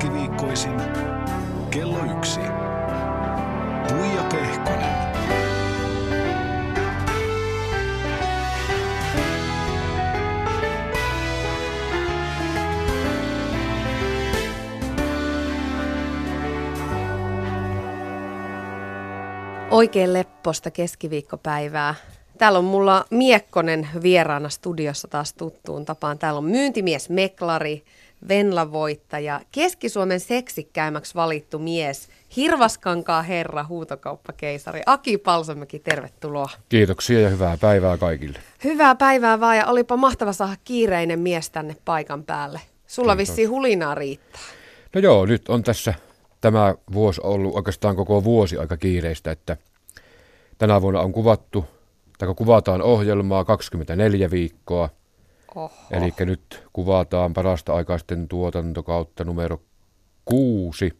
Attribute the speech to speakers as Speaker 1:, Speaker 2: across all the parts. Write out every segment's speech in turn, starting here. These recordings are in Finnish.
Speaker 1: keskiviikkoisin kello yksi. Tuija Pehkonen.
Speaker 2: Oikein lepposta keskiviikkopäivää. Täällä on mulla Miekkonen vieraana studiossa taas tuttuun tapaan. Täällä on myyntimies Meklari, Venla-voittaja, Keski-Suomen seksikkäimmäksi valittu mies, Hirvaskankaa herra, huutokauppakeisari, Aki Palsamäki, tervetuloa.
Speaker 3: Kiitoksia ja hyvää päivää kaikille.
Speaker 2: Hyvää päivää vaan ja olipa mahtava saada kiireinen mies tänne paikan päälle. Sulla
Speaker 3: Kiitos.
Speaker 2: vissiin hulinaa riittää.
Speaker 3: No joo, nyt on tässä tämä vuosi ollut oikeastaan koko vuosi aika kiireistä, että tänä vuonna on kuvattu, tai kuvataan ohjelmaa 24 viikkoa. Eli nyt kuvataan parasta aikaisten tuotantokautta numero kuusi.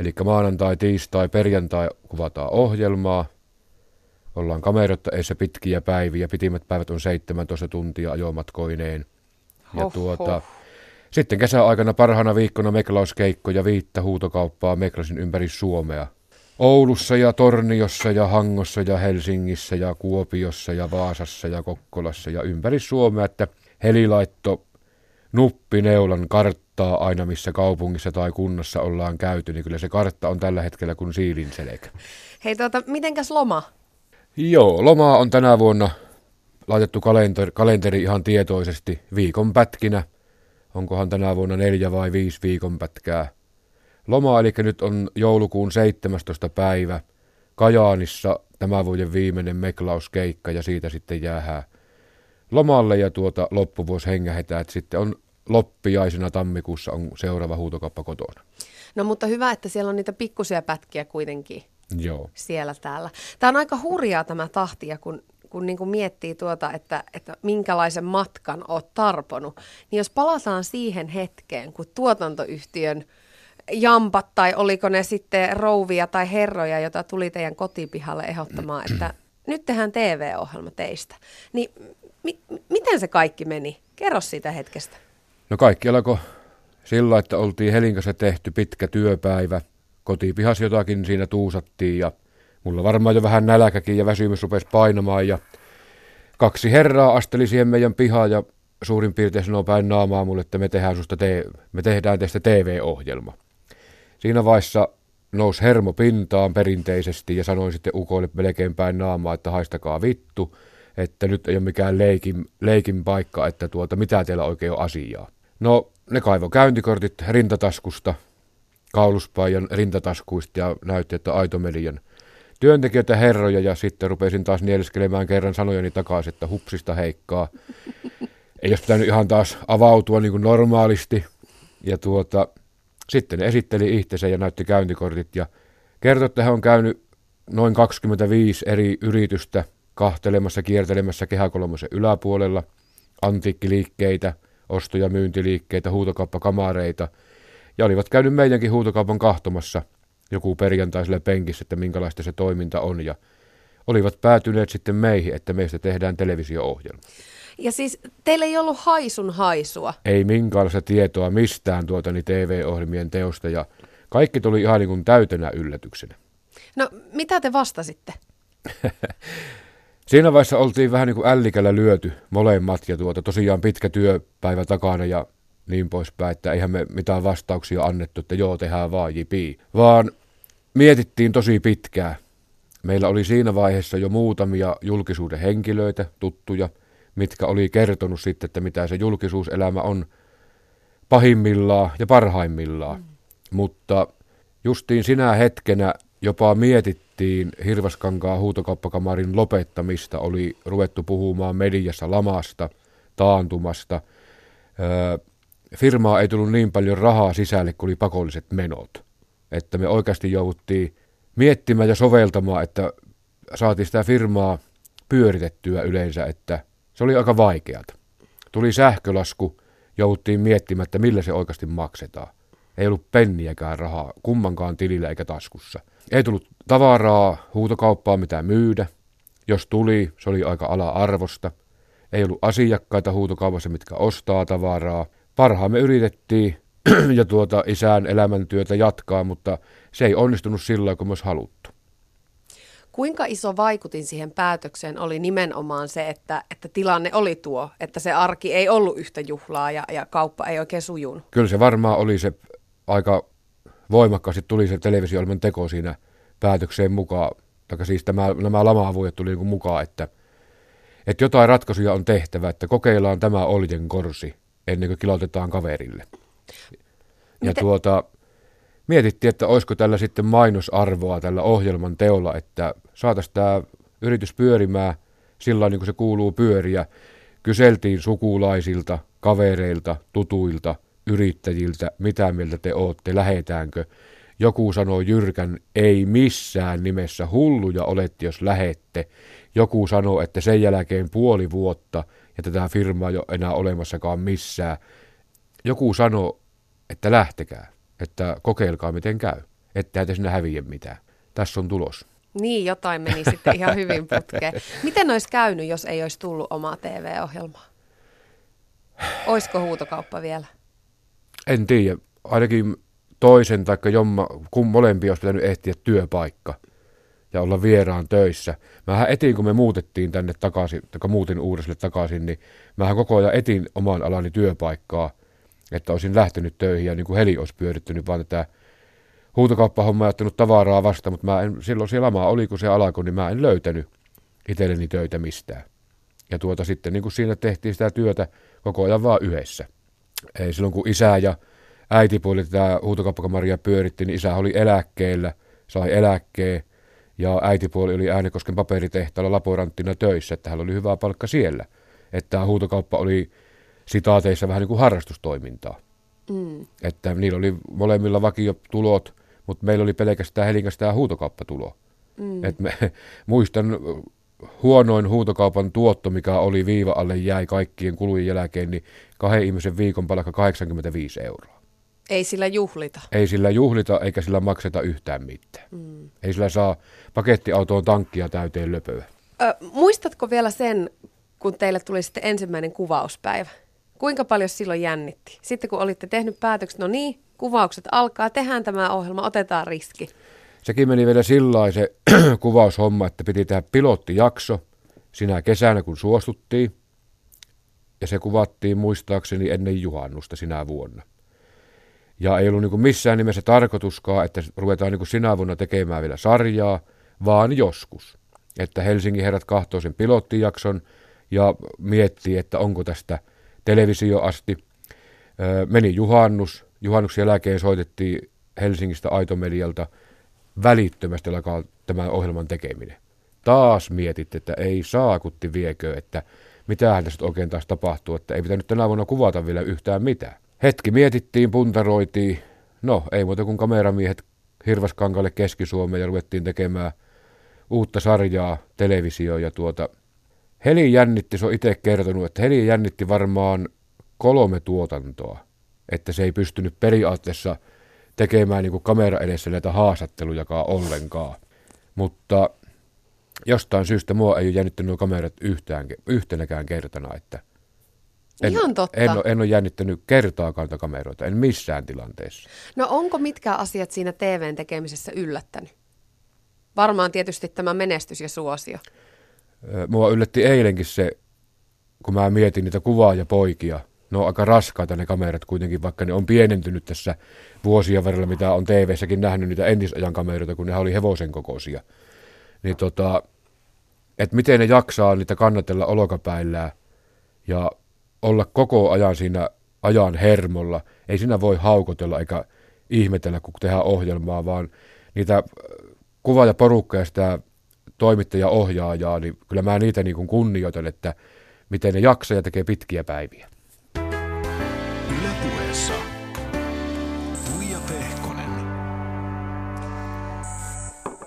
Speaker 3: Eli maanantai, tiistai, perjantai kuvataan ohjelmaa. Ollaan kamerotta eessä pitkiä päiviä. Pitimmät päivät on 17 tuntia ajomatkoineen. Ja
Speaker 2: Hoho.
Speaker 3: tuota, sitten kesäaikana parhaana viikkona meklauskeikko ja viittä huutokauppaa meklasin ympäri Suomea. Oulussa ja Torniossa ja Hangossa ja Helsingissä ja Kuopiossa ja Vaasassa ja Kokkolassa ja ympäri Suomea, että helilaitto nuppineulan karttaa aina missä kaupungissa tai kunnassa ollaan käyty, niin kyllä se kartta on tällä hetkellä kuin siilin selkä.
Speaker 2: Hei tuota, mitenkäs loma?
Speaker 3: Joo, lomaa on tänä vuonna laitettu kalenteri, kalenteri ihan tietoisesti viikon pätkinä. Onkohan tänä vuonna neljä vai viisi viikon pätkää lomaa, eli nyt on joulukuun 17. päivä Kajaanissa tämä vuoden viimeinen meklauskeikka ja siitä sitten jäähää lomalle ja tuota loppuvuosi hengähetään, että sitten on loppiaisena tammikuussa on seuraava huutokauppa kotona.
Speaker 2: No mutta hyvä, että siellä on niitä pikkusia pätkiä kuitenkin
Speaker 3: Joo.
Speaker 2: siellä täällä. Tämä on aika hurjaa tämä tahtia, kun, kun niin kuin miettii tuota, että, että minkälaisen matkan oot tarponut. Niin jos palataan siihen hetkeen, kun tuotantoyhtiön jampat tai oliko ne sitten rouvia tai herroja, jota tuli teidän kotipihalle ehdottamaan, että nyt tehdään TV-ohjelma teistä. Niin mi- miten se kaikki meni? Kerro siitä hetkestä.
Speaker 3: No kaikki alkoi sillä, että oltiin Helinkassa tehty pitkä työpäivä. Kotipihas jotakin siinä tuusattiin ja mulla varmaan jo vähän nälkäkin ja väsymys rupesi painamaan ja kaksi herraa asteli siihen meidän pihaan ja suurin piirtein sanoo päin naamaa mulle, että me tehdään, te- me tehdään teistä TV-ohjelma. Siinä vaiheessa nousi hermo pintaan perinteisesti ja sanoin sitten ukoille melkein päin naamaa, että haistakaa vittu, että nyt ei ole mikään leikin, leikin paikka, että tuota, mitä teillä oikein on asiaa. No, ne kaivo käyntikortit rintataskusta, kauluspaijan rintataskuista ja näytti, että aito median työntekijöitä herroja ja sitten rupesin taas nieliskelemään kerran sanojani takaisin, että hupsista heikkaa. Ei olisi pitänyt ihan taas avautua niin kuin normaalisti. Ja tuota, sitten esitteli itsensä ja näytti käyntikortit ja kertoi, että he on käynyt noin 25 eri yritystä kahtelemassa, kiertelemässä kehäkolmosen yläpuolella, antiikkiliikkeitä, osto- ja myyntiliikkeitä, huutokauppakamareita, ja olivat käynyt meidänkin huutokaupan kahtomassa joku perjantaiselle penkissä, että minkälaista se toiminta on, ja olivat päätyneet sitten meihin, että meistä tehdään televisio-ohjelma.
Speaker 2: Ja siis teillä ei ollut haisun haisua.
Speaker 3: Ei minkäänlaista tietoa mistään tuotani TV-ohjelmien teosta, ja kaikki tuli ihan niin kuin täytenä yllätyksenä.
Speaker 2: No mitä te vastasitte?
Speaker 3: Siinä vaiheessa oltiin vähän niin kuin ällikällä lyöty molemmat ja tuota, tosiaan pitkä työpäivä takana ja niin poispäin, että eihän me mitään vastauksia annettu, että joo, tehdään vaan jipi. Vaan mietittiin tosi pitkään. Meillä oli siinä vaiheessa jo muutamia julkisuuden henkilöitä, tuttuja, mitkä oli kertonut sitten, että mitä se julkisuuselämä on pahimmillaan ja parhaimmillaan. Mm. Mutta justiin sinä hetkenä jopa mietittiin Hirvaskankaan huutokauppakamarin lopettamista, oli ruvettu puhumaan mediassa lamasta, taantumasta. Öö, firmaa ei tullut niin paljon rahaa sisälle kuin oli pakolliset menot. Että me oikeasti jouduttiin miettimään ja soveltamaan, että saatiin sitä firmaa pyöritettyä yleensä, että se oli aika vaikeata. Tuli sähkölasku, jouduttiin miettimään, että millä se oikeasti maksetaan. Ei ollut penniäkään rahaa kummankaan tilillä eikä taskussa. Ei tullut tavaraa, huutokauppaa mitä myydä. Jos tuli, se oli aika ala-arvosta. Ei ollut asiakkaita huutokaupassa, mitkä ostaa tavaraa. Parhaamme yritettiin ja tuota isän elämäntyötä jatkaa, mutta se ei onnistunut sillä kuin myös haluttu.
Speaker 2: Kuinka iso vaikutin siihen päätökseen oli nimenomaan se, että, että tilanne oli tuo, että se arki ei ollut yhtä juhlaa ja, ja kauppa ei oikein sujunut?
Speaker 3: Kyllä se varmaan oli se aika voimakkaasti tuli se televisio teko siinä päätökseen mukaan, tai siis tämä, nämä lama tuli niin mukaan, että, että jotain ratkaisuja on tehtävä, että kokeillaan tämä oljen korsi ennen kuin kilautetaan kaverille. Ja Miten? tuota, mietittiin, että olisiko tällä sitten mainosarvoa tällä ohjelman teolla, että saataisiin tämä yritys pyörimään sillä niin kuin se kuuluu pyöriä. Kyseltiin sukulaisilta, kavereilta, tutuilta, yrittäjiltä, mitä mieltä te ootte, lähetäänkö. Joku sanoo jyrkän, ei missään nimessä hulluja olette, jos lähette. Joku sanoo, että sen jälkeen puoli vuotta ja tätä firmaa ei ole enää olemassakaan missään. Joku sanoo, että lähtekää että kokeilkaa miten käy, ettei te sinne häviä mitään. Tässä on tulos.
Speaker 2: Niin, jotain meni sitten ihan hyvin putkeen. Miten olisi käynyt, jos ei olisi tullut omaa TV-ohjelmaa? Olisiko huutokauppa vielä?
Speaker 3: En tiedä. Ainakin toisen tai jomma, kun molempia olisi pitänyt ehtiä työpaikka ja olla vieraan töissä. Mähän etin, kun me muutettiin tänne takaisin, tai muutin uudeselle takaisin, niin mähän koko ajan etin oman alani työpaikkaa – että olisin lähtenyt töihin ja niin kuin heli olisi pyörittänyt vaan tätä huutokauppahommaa ja ottanut tavaraa vasta, mutta mä en, silloin se lama oli, kun se alkoi, niin mä en löytänyt itselleni töitä mistään. Ja tuota sitten niin kuin siinä tehtiin sitä työtä koko ajan vaan yhdessä. Ei silloin kun isä ja äitipuoli tätä huutokauppakamaria pyöritti, niin isä oli eläkkeellä, sai eläkkeen, ja äitipuoli oli Äänekosken paperitehtaalla laboranttina töissä, että hän oli hyvä palkka siellä. Että tämä huutokauppa oli sitaateissa vähän niin kuin harrastustoimintaa. Mm. Että niillä oli molemmilla vakiotulot, mutta meillä oli pelkästään Helinkästä tämä huutokauppatulo. Mm. Et me, muistan huonoin huutokaupan tuotto, mikä oli viiva alle jäi kaikkien kulujen jälkeen, niin kahden ihmisen viikon palkka 85 euroa.
Speaker 2: Ei sillä juhlita.
Speaker 3: Ei sillä juhlita eikä sillä makseta yhtään mitään. Mm. Ei sillä saa pakettiautoon tankkia täyteen löpöä.
Speaker 2: Ö, muistatko vielä sen, kun teille tuli sitten ensimmäinen kuvauspäivä? Kuinka paljon silloin jännitti? Sitten kun olitte tehnyt päätökset, no niin, kuvaukset alkaa, tehdään tämä ohjelma, otetaan riski.
Speaker 3: Sekin meni vielä sillä se kuvaushomma, että piti tehdä pilottijakso sinä kesänä, kun suostuttiin. Ja se kuvattiin muistaakseni ennen juhannusta sinä vuonna. Ja ei ollut niin missään nimessä tarkoituskaan, että ruvetaan niin sinä vuonna tekemään vielä sarjaa, vaan joskus. Että Helsingin herrat kahtoo sen pilottijakson ja miettii, että onko tästä – televisio asti. Meni juhannus. Juhannuksen jälkeen soitettiin Helsingistä Aitomedialta välittömästi alkaa tämän ohjelman tekeminen. Taas mietit, että ei saakutti viekö, että mitähän tässä oikein taas tapahtuu, että ei pitänyt tänä vuonna kuvata vielä yhtään mitään. Hetki mietittiin, puntaroitiin. No, ei muuta kuin kameramiehet Hirvaskankalle Keski-Suomeen ja ruvettiin tekemään uutta sarjaa televisioon ja tuota, Heli jännitti, se on itse kertonut, että Heli jännitti varmaan kolme tuotantoa, että se ei pystynyt periaatteessa tekemään niin kuin kamera edessä näitä haastattelujakaan ollenkaan. Mutta jostain syystä mua ei ole jännittänyt nuo kamerat yhtään, yhtenäkään kertana, että en,
Speaker 2: Ihan totta.
Speaker 3: En, en ole jännittänyt kertaakaan kameroita, en missään tilanteessa.
Speaker 2: No onko mitkä asiat siinä TVn tekemisessä yllättänyt? Varmaan tietysti tämä menestys ja suosio.
Speaker 3: Mua yllätti eilenkin se, kun mä mietin niitä kuvaa ja poikia. Ne on aika raskaita ne kamerat kuitenkin, vaikka ne on pienentynyt tässä vuosien varrella, mitä on TV-säkin nähnyt niitä entisajan kameroita, kun ne oli hevosen kokoisia. Niin tota, että miten ne jaksaa niitä kannatella olokapäillään ja olla koko ajan siinä ajan hermolla. Ei siinä voi haukotella eikä ihmetellä, kun tehdään ohjelmaa, vaan niitä kuva- ja porukka ja sitä toimittaja-ohjaajaa, niin kyllä mä niitä niin kuin kunnioitan, että miten ne jaksaa ja tekee pitkiä päiviä. Ylepuheessa
Speaker 2: Tuija Pehkonen.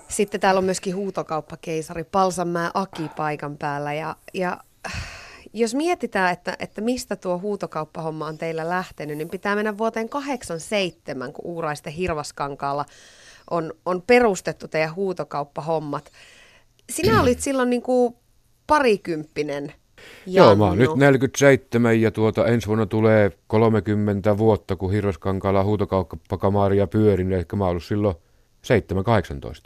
Speaker 2: Sitten täällä on myöskin huutokauppakeisari Palsanmää Aki paikan päällä ja, ja jos mietitään, että, että mistä tuo huutokauppahomma on teillä lähtenyt, niin pitää mennä vuoteen 87, kun Uuraisten Hirvaskankaalla on, on perustettu teidän huutokauppahommat sinä olit silloin niin kuin parikymppinen.
Speaker 3: Joo, mä oon nyt 47 ja tuota, ensi vuonna tulee 30 vuotta, kun Hirvaskankaalla huutokauppakamaria pyörin, eli mä oon ollut silloin 7-18.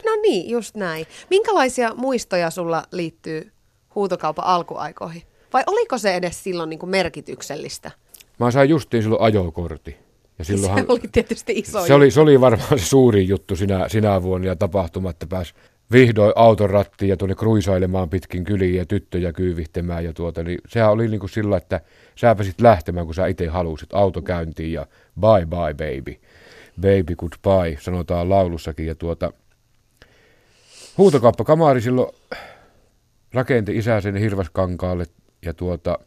Speaker 2: No niin, just näin. Minkälaisia muistoja sulla liittyy huutokaupan alkuaikoihin? Vai oliko se edes silloin niin kuin merkityksellistä?
Speaker 3: Mä sain justiin silloin ajokortti.
Speaker 2: Ja silloinhan, se oli tietysti iso
Speaker 3: se oli, se oli varmaan se suuri juttu sinä, sinä vuonna ja tapahtuma, että pääsi vihdoin auton rattiin ja tuonne kruisailemaan pitkin kyliä ja tyttöjä kyyvihtemään. Ja tuota, niin sehän oli niin kuin sillä, että sä pääsit lähtemään, kun sä itse halusit autokäyntiin ja bye bye baby. Baby goodbye, sanotaan laulussakin. Ja tuota, huutokauppa kamari silloin rakenti isä sen Hirvaskankaalle ja tuota,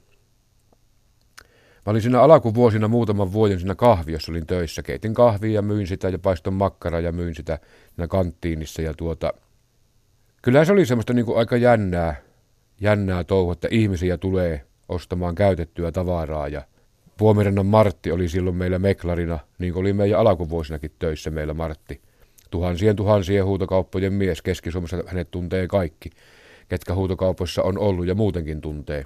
Speaker 3: Mä olin siinä alkuvuosina muutaman vuoden siinä kahviossa olin töissä. Keitin kahvia ja myin sitä ja paiston makkara ja myin sitä siinä kanttiinissa. Ja tuota, kyllä se oli semmoista niin kuin aika jännää, jännää touhua, että ihmisiä tulee ostamaan käytettyä tavaraa. Ja Vuomirennan Martti oli silloin meillä meklarina, niin kuin oli meidän alkuvuosinakin töissä meillä Martti. Tuhansien tuhansien huutokauppojen mies Keski-Suomessa hänet tuntee kaikki, ketkä huutokaupoissa on ollut ja muutenkin tuntee.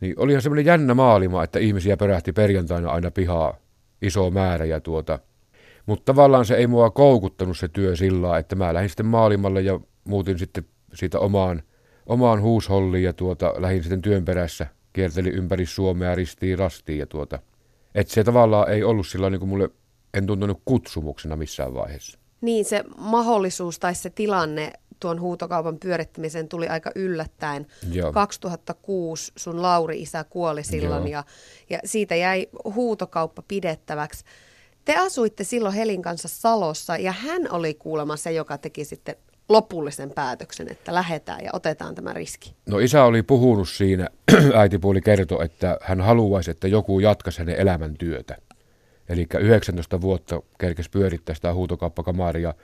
Speaker 3: Niin olihan semmoinen jännä maalima, että ihmisiä pörähti perjantaina aina pihaa iso määrä ja tuota, mutta tavallaan se ei mua koukuttanut se työ sillä että mä lähdin sitten maailmalle ja muutin sitten siitä omaan, omaan huusholliin ja tuota, lähdin sitten työn perässä, kiertelin ympäri Suomea ristiin rastiin ja tuota, että se tavallaan ei ollut sillä niin kuin mulle, en tuntunut kutsumuksena missään vaiheessa.
Speaker 2: Niin se mahdollisuus tai se tilanne tuon huutokaupan pyörittämiseen tuli aika yllättäen. Joo. 2006 sun Lauri-isä kuoli silloin ja, ja siitä jäi huutokauppa pidettäväksi. Te asuitte silloin Helin kanssa Salossa ja hän oli kuulemma se, joka teki sitten lopullisen päätöksen, että lähdetään ja otetaan tämä riski?
Speaker 3: No isä oli puhunut siinä, äitipuoli kertoi, että hän haluaisi, että joku jatkaisi hänen elämäntyötä. Eli 19 vuotta kerkesi pyörittää sitä huutokauppakamaria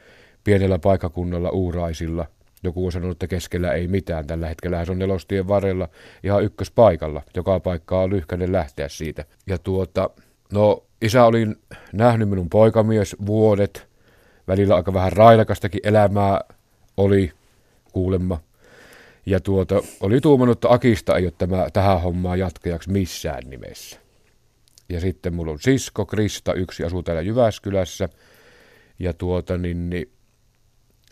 Speaker 3: pienellä paikakunnalla Uuraisilla. Joku on sanonut, että keskellä ei mitään. Tällä hetkellä se on nelostien varrella ihan ykköspaikalla. Joka paikkaa on lyhkäinen lähteä siitä. Ja tuota, no isä oli nähnyt minun poikamies vuodet. Välillä aika vähän railakastakin elämää oli kuulemma. Ja tuota, oli tuumannut, että Akista ei ole tämä, tähän hommaan jatkajaksi missään nimessä. Ja sitten mulla on sisko Krista, yksi asuu täällä Jyväskylässä. Ja tuota, niin, niin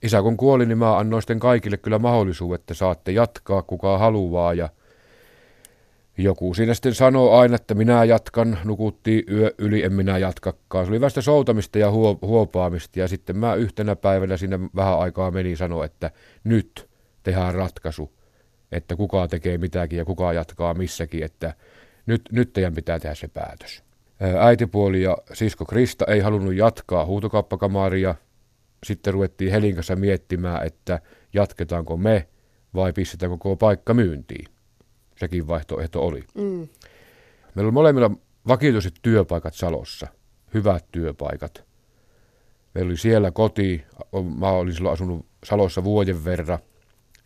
Speaker 3: isä kun kuoli, niin mä annoin sitten kaikille kyllä mahdollisuuden, että saatte jatkaa kuka haluaa ja joku siinä sitten sanoo aina, että minä jatkan, nukuttiin yö yli, en minä jatkakaan. Se oli vasta soutamista ja huopaamista ja sitten mä yhtenä päivänä siinä vähän aikaa meni sanoa, että nyt tehdään ratkaisu, että kuka tekee mitäkin ja kuka jatkaa missäkin, että nyt, nyt teidän pitää tehdä se päätös. Äitipuoli ja sisko Krista ei halunnut jatkaa huutokauppakamaria, sitten ruvettiin Helin kanssa miettimään, että jatketaanko me vai pistetään koko paikka myyntiin. Sekin vaihtoehto oli. Mm. Meillä oli molemmilla vakituiset työpaikat Salossa, hyvät työpaikat. Meillä oli siellä koti, mä olin silloin asunut Salossa vuoden verran.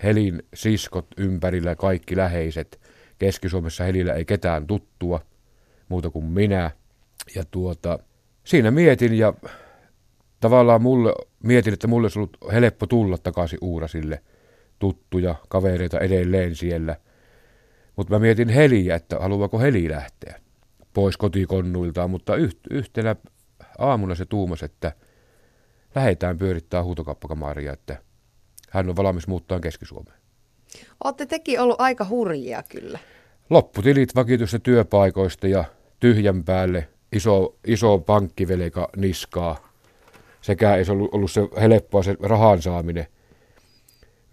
Speaker 3: Helin siskot ympärillä, kaikki läheiset. Keski-Suomessa Helillä ei ketään tuttua, muuta kuin minä. Ja tuota, siinä mietin ja tavallaan mulle, mietin, että mulle olisi ollut helppo tulla takaisin Uurasille tuttuja kavereita edelleen siellä. Mutta mä mietin Heliä, että haluaako Heli lähteä pois kotikonnuiltaan, mutta yhtenä aamuna se tuumas, että lähdetään pyörittää huutokauppakamaria, että hän on valmis muuttaa Keski-Suomeen.
Speaker 2: Olette teki ollut aika hurjia kyllä.
Speaker 3: Lopputilit vakituista työpaikoista ja tyhjän päälle iso, iso pankkivelika niskaa sekä ei se ollut, ollut se helppoa se rahan saaminen.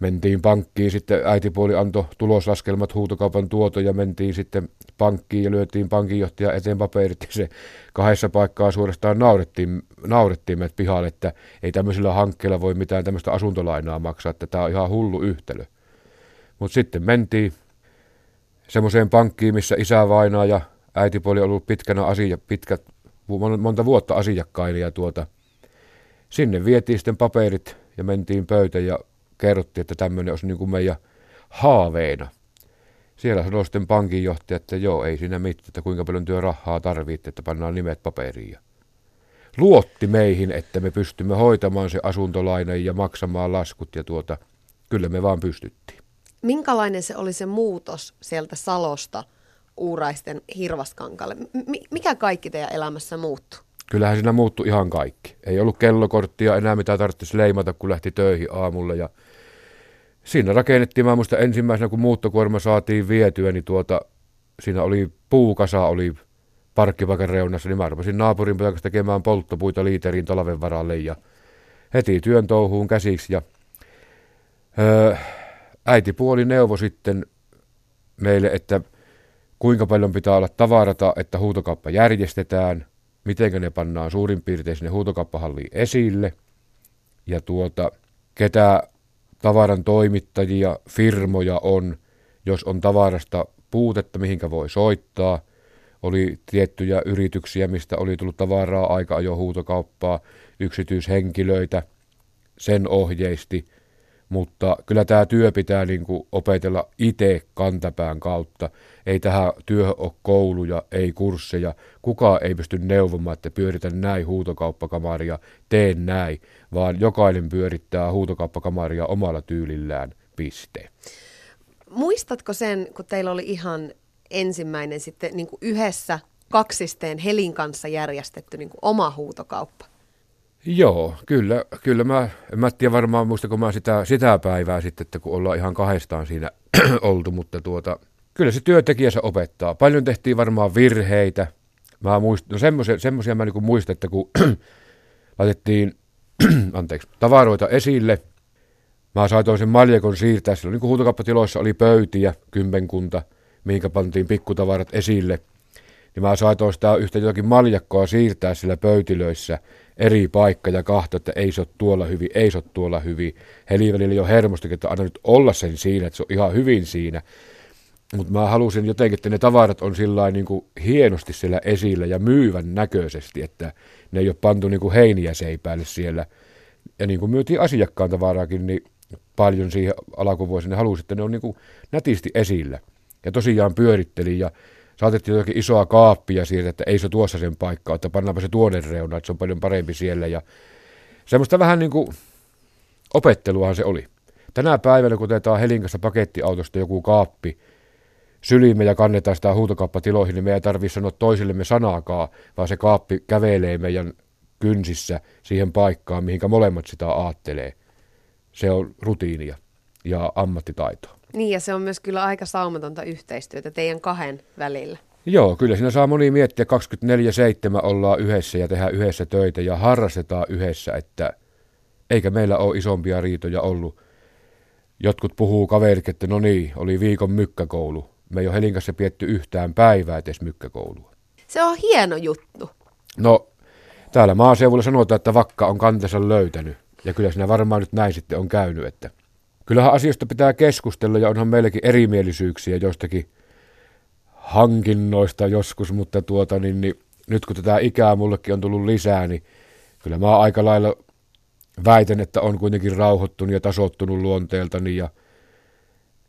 Speaker 3: Mentiin pankkiin, sitten äitipuoli antoi tuloslaskelmat huutokaupan tuoto ja mentiin sitten pankkiin ja lyötiin pankinjohtaja eteen paperit ja se kahdessa paikkaa suorastaan naurettiin, naurettiin meidät pihalle, että ei tämmöisellä hankkeella voi mitään tämmöistä asuntolainaa maksaa, että tämä on ihan hullu yhtälö. Mutta sitten mentiin semmoiseen pankkiin, missä isä vainaa ja äitipuoli on ollut pitkänä asia, pitkät, monta vuotta asiakkaili ja tuota, sinne vietiin sitten paperit ja mentiin pöytä ja kerrottiin, että tämmöinen olisi niin kuin meidän haaveena. Siellä sanoi sitten pankinjohtaja, että joo, ei siinä mitään, että kuinka paljon työ rahaa tarvitte, että pannaan nimet paperiin. Luotti meihin, että me pystymme hoitamaan se asuntolainan ja maksamaan laskut ja tuota, kyllä me vaan pystyttiin.
Speaker 2: Minkälainen se oli se muutos sieltä Salosta Uuraisten Hirvaskankalle? M- mikä kaikki teidän elämässä muuttui?
Speaker 3: Kyllähän siinä muuttui ihan kaikki. Ei ollut kellokorttia enää, mitä tarvitsisi leimata, kun lähti töihin aamulla. Ja siinä rakennettiin, mä muista ensimmäisenä, kun muuttokuorma saatiin vietyä, niin tuota, siinä oli puukasa, oli parkkipaikan reunassa, niin mä rupesin naapurin pojakas tekemään polttopuita liiteriin talven varalle ja heti työn touhuun käsiksi. Ja, öö, äitipuoli neuvo sitten meille, että kuinka paljon pitää olla tavarata, että huutokauppa järjestetään, miten ne pannaan suurin piirtein sinne huutokauppahalliin esille, ja tuota, ketä tavaran toimittajia, firmoja on, jos on tavarasta puutetta, mihinkä voi soittaa. Oli tiettyjä yrityksiä, mistä oli tullut tavaraa aika ajo huutokauppaa, yksityishenkilöitä, sen ohjeisti – mutta kyllä tämä työ pitää niin kuin opetella itse kantapään kautta. Ei tähän työhön ole kouluja, ei kursseja. Kukaan ei pysty neuvomaan, että pyöritä näin huutokauppakamaria, teen näin, vaan jokainen pyörittää huutokauppakamaria omalla tyylillään, piste.
Speaker 2: Muistatko sen, kun teillä oli ihan ensimmäinen sitten niin kuin yhdessä kaksisteen Helin kanssa järjestetty niin kuin oma huutokauppa?
Speaker 3: Joo, kyllä, kyllä mä, en mä tiedä varmaan muistako mä sitä, sitä päivää sitten, että kun ollaan ihan kahdestaan siinä oltu, mutta tuota, kyllä se työntekijä se opettaa. Paljon tehtiin varmaan virheitä. Mä muist, no semmosia, semmosia mä niinku muistan, että kun laitettiin anteeksi, tavaroita esille, mä saatoin sen maljakon siirtää, silloin niin kuin huutokauppatiloissa oli pöytiä, kymmenkunta, mihinkä pantiin pikkutavarat esille, niin mä saatoin sitä yhtä jotakin maljakkoa siirtää sillä pöytilöissä, eri paikka ja kahto, että ei se ole tuolla hyvin, ei se ole tuolla hyvin. Heli välillä jo hermostakin, että anna nyt olla sen siinä, että se on ihan hyvin siinä. Mutta mä halusin jotenkin, että ne tavarat on sillä niin hienosti siellä esillä ja myyvän näköisesti, että ne ei ole pantu niin kuin heiniä seipäälle siellä. Ja niin kuin myytiin asiakkaan tavaraakin, niin paljon siihen alkuvuosina halusin, että ne on niin kuin nätisti esillä. Ja tosiaan pyörittelin ja saatettiin jotakin isoa kaappia siitä, että ei se tuossa sen paikkaa, että pannaanpa se tuoden reuna, että se on paljon parempi siellä. Ja semmoista vähän niin kuin opetteluahan se oli. Tänä päivänä, kun otetaan Helinkassa pakettiautosta joku kaappi, sylimme ja kannetaan sitä huutokauppatiloihin, niin me ei tarvitse sanoa toisillemme sanaakaan, vaan se kaappi kävelee meidän kynsissä siihen paikkaan, mihinkä molemmat sitä aattelee. Se on rutiinia ja ammattitaitoa.
Speaker 2: Niin, ja se on myös kyllä aika saumatonta yhteistyötä teidän kahden välillä.
Speaker 3: Joo, kyllä siinä saa moni miettiä, 24-7 ollaan yhdessä ja tehdään yhdessä töitä ja harrastetaan yhdessä, että eikä meillä ole isompia riitoja ollut. Jotkut puhuu kaverit, että no niin, oli viikon mykkäkoulu. Me ei ole Helin kanssa pietty yhtään päivää edes mykkäkoulua.
Speaker 2: Se on hieno juttu.
Speaker 3: No, täällä maaseudulla sanotaan, että vakka on kantensa löytänyt. Ja kyllä siinä varmaan nyt näin sitten on käynyt, että Kyllähän asioista pitää keskustella ja onhan meilläkin erimielisyyksiä jostakin hankinnoista joskus, mutta tuota, niin, niin, nyt kun tätä ikää mullekin on tullut lisää, niin kyllä mä aika lailla väitän, että on kuitenkin rauhoittunut ja tasottunut luonteeltani ja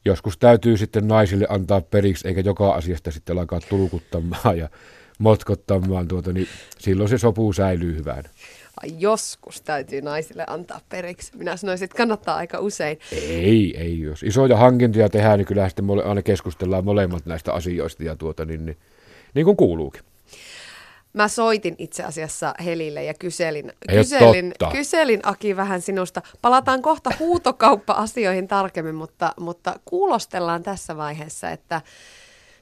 Speaker 3: joskus täytyy sitten naisille antaa periksi, eikä joka asiasta sitten alkaa tulkuttamaan ja motkottamaan, tuota, niin silloin se sopu säilyy hyvänä
Speaker 2: joskus täytyy naisille antaa periksi. Minä sanoisin, että kannattaa aika usein.
Speaker 3: Ei, ei. Jos isoja hankintoja tehdään, niin kyllä sitten aina keskustellaan molemmat näistä asioista ja tuota, niin, niin, niin kuin kuuluukin.
Speaker 2: Mä soitin itse asiassa Helille ja kyselin, kyselin, kyselin Aki vähän sinusta. Palataan kohta huutokauppa-asioihin tarkemmin, mutta, mutta kuulostellaan tässä vaiheessa, että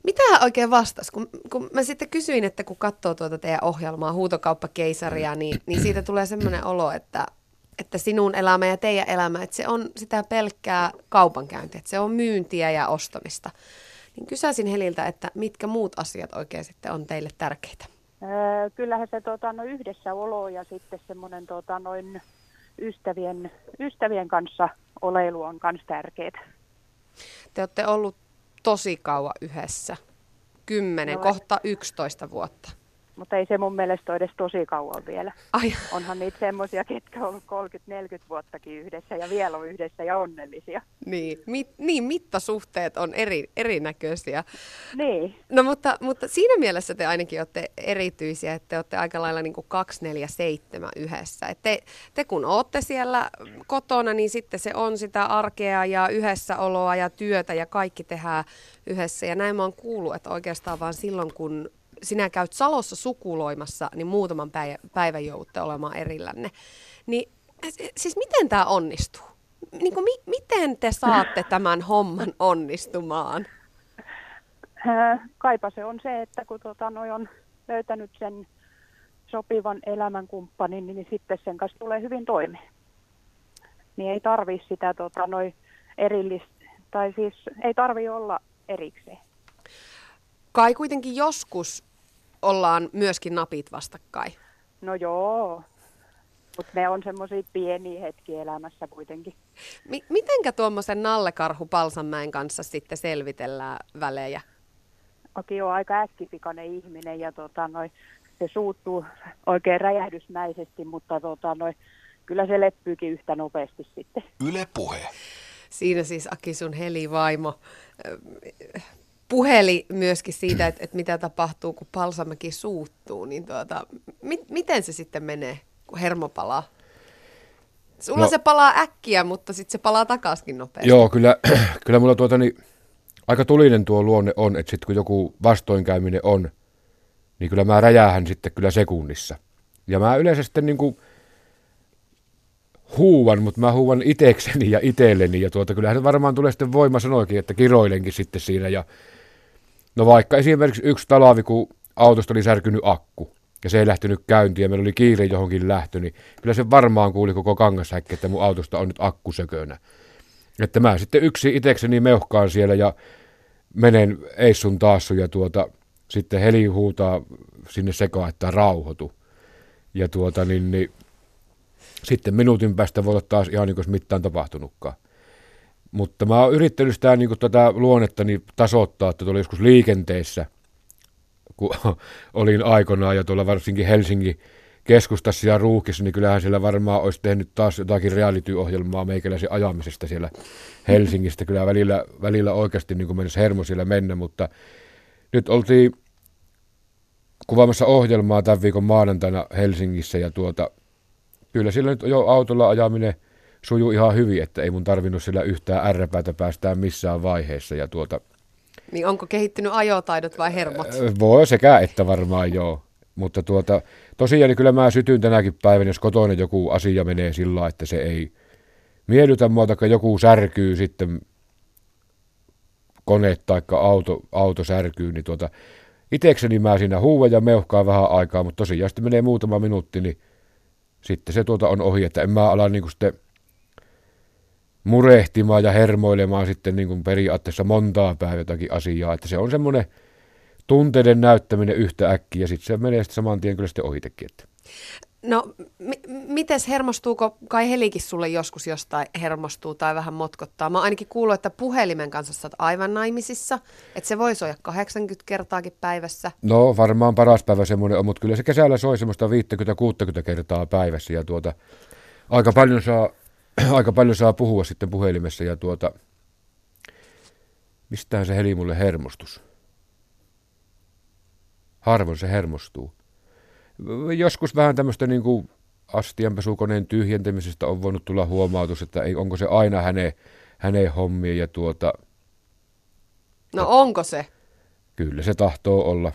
Speaker 2: mitä hän oikein vastasi? Kun, kun mä sitten kysyin, että kun katsoo tuota teidän ohjelmaa, Huutokauppakeisaria, niin, niin siitä tulee semmoinen olo, että, että sinun elämä ja teidän elämä, että se on sitä pelkkää kaupankäyntiä, että se on myyntiä ja ostamista. Niin kysäisin Heliltä, että mitkä muut asiat oikein sitten on teille tärkeitä?
Speaker 4: Öö, kyllähän se tota, no, yhdessäolo ja sitten semmoinen tota, noin ystävien, ystävien kanssa oleilu on myös tärkeää.
Speaker 2: Te olette ollut tosi kauan yhdessä. Kymmenen, no, kohta 11 vuotta.
Speaker 4: Mutta ei se mun mielestä ole edes tosi kauan vielä.
Speaker 2: Ai,
Speaker 4: Onhan niitä semmoisia, ketkä on ollut 30-40 vuottakin yhdessä ja vielä on yhdessä ja onnellisia.
Speaker 2: niin, mit, niin, mittasuhteet on eri, erinäköisiä.
Speaker 4: Niin,
Speaker 2: No mutta, mutta siinä mielessä te ainakin olette erityisiä, että te olette aika lailla niin kuin 247 yhdessä. Et te, te kun olette siellä kotona, niin sitten se on sitä arkea ja yhdessäoloa ja työtä ja kaikki tehdään yhdessä. Ja näin mä oon kuullut, että oikeastaan vaan silloin, kun sinä käyt Salossa sukuloimassa, niin muutaman päivän, päivän joudutte olemaan erillänne. Niin siis miten tämä onnistuu? Niin kuin, mi, miten te saatte tämän homman onnistumaan?
Speaker 4: Ää, kaipa se on se, että kun tota, noi on löytänyt sen sopivan elämänkumppanin, niin sitten sen kanssa tulee hyvin toimeen. Niin ei tarvi sitä tota, noi erillistä, tai siis ei tarvi olla erikseen.
Speaker 2: Kai kuitenkin joskus ollaan myöskin napit vastakkain.
Speaker 4: No joo, mutta ne on semmoisia pieniä hetkiä elämässä kuitenkin.
Speaker 2: Mi- mitenkä tuommoisen nallekarhu Palsanmäen kanssa sitten selvitellään välejä?
Speaker 4: Aki on aika äkkipikainen ihminen ja tota, noi, se suuttuu oikein räjähdysmäisesti, mutta tota, noi, kyllä se leppyykin yhtä nopeasti sitten.
Speaker 1: Yle Puhe.
Speaker 2: Siinä siis Aki sun helivaimo puheli myöskin siitä, että, että mitä tapahtuu, kun Palsamäki suuttuu. Niin tuota, mi- miten se sitten menee, kun hermo palaa? Sulla no. Se palaa äkkiä, mutta sitten se palaa takaisin nopeasti.
Speaker 3: Joo, kyllä, kyllä mulla tuota, niin, aika tulinen tuo luonne on, että sitten kun joku vastoinkäyminen on, niin kyllä mä räjäähän sitten kyllä sekunnissa. Ja mä yleensä sitten niin kuin huuan, mutta mä huuan itekseni ja itelleni. Ja tuota, kyllähän varmaan tulee sitten voima sanoikin, että kiroilenkin sitten siinä. Ja, no vaikka esimerkiksi yksi talavi, kun autosta oli särkynyt akku, ja se ei lähtenyt käyntiin, ja meillä oli kiire johonkin lähtö, niin kyllä se varmaan kuuli koko kangasäkki, että mun autosta on nyt akku sökönä. Että mä sitten yksi itekseni meuhkaan siellä ja menen Eissun taassu ja tuota, sitten Heli huutaa sinne sekaan, että rauhoitu. Ja tuota, niin, niin, sitten minuutin päästä voi olla taas ihan niin kuin mitään tapahtunutkaan. Mutta mä oon yrittänyt sitä niin kuin tätä luonnettani tasoittaa, että tuolla joskus liikenteessä, kun olin aikanaan ja tuolla varsinkin Helsingin keskustassa ja ruuhkissa, niin kyllähän siellä varmaan olisi tehnyt taas jotakin reality-ohjelmaa meikäläisen ajamisesta siellä Helsingistä. Kyllä välillä, välillä oikeasti niin kuin menisi hermo siellä mennä, mutta nyt oltiin kuvaamassa ohjelmaa tämän viikon maanantaina Helsingissä ja tuota, kyllä sillä nyt jo autolla ajaminen sujuu ihan hyvin, että ei mun tarvinnut sillä yhtään ärräpäätä päästään missään vaiheessa ja tuota,
Speaker 2: Niin onko kehittynyt ajotaidot vai hermot?
Speaker 3: voi sekä että varmaan joo. Mutta tuota, tosiaan niin kyllä mä sytyn tänäkin päivänä, jos kotona joku asia menee sillä että se ei miellytä mua, tai joku särkyy sitten kone tai auto, auto särkyy, niin tuota, itekseni mä siinä huuan ja meuhkaan vähän aikaa, mutta tosiaan sitten menee muutama minuutti, niin sitten se tuota on ohi, että en mä ala niin sitten murehtimaan ja hermoilemaan sitten niin kuin periaatteessa montaa päivää jotakin asiaa, että se on semmoinen tunteiden näyttäminen yhtä äkkiä, ja sitten se menee sitten saman tien kyllä sitten ohitekin. Että.
Speaker 2: No, mi- mites hermostuuko, kai Helikin sulle joskus jostain hermostuu tai vähän motkottaa? Mä ainakin kuullut, että puhelimen kanssa sä oot aivan naimisissa, että se voi soida 80 kertaakin päivässä.
Speaker 3: No varmaan paras päivä semmoinen on, mutta kyllä se kesällä soi semmoista 50-60 kertaa päivässä, ja tuota, aika paljon saa, aika paljon saa puhua sitten puhelimessa, ja tuota, mistähän se heli mulle hermostus? Harvoin se hermostuu. Joskus vähän tämmöistä niin kuin astianpesukoneen tyhjentämisestä on voinut tulla huomautus, että ei, onko se aina hänen, hänen hommia ja tuota,
Speaker 2: No onko se?
Speaker 3: kyllä se tahtoo olla.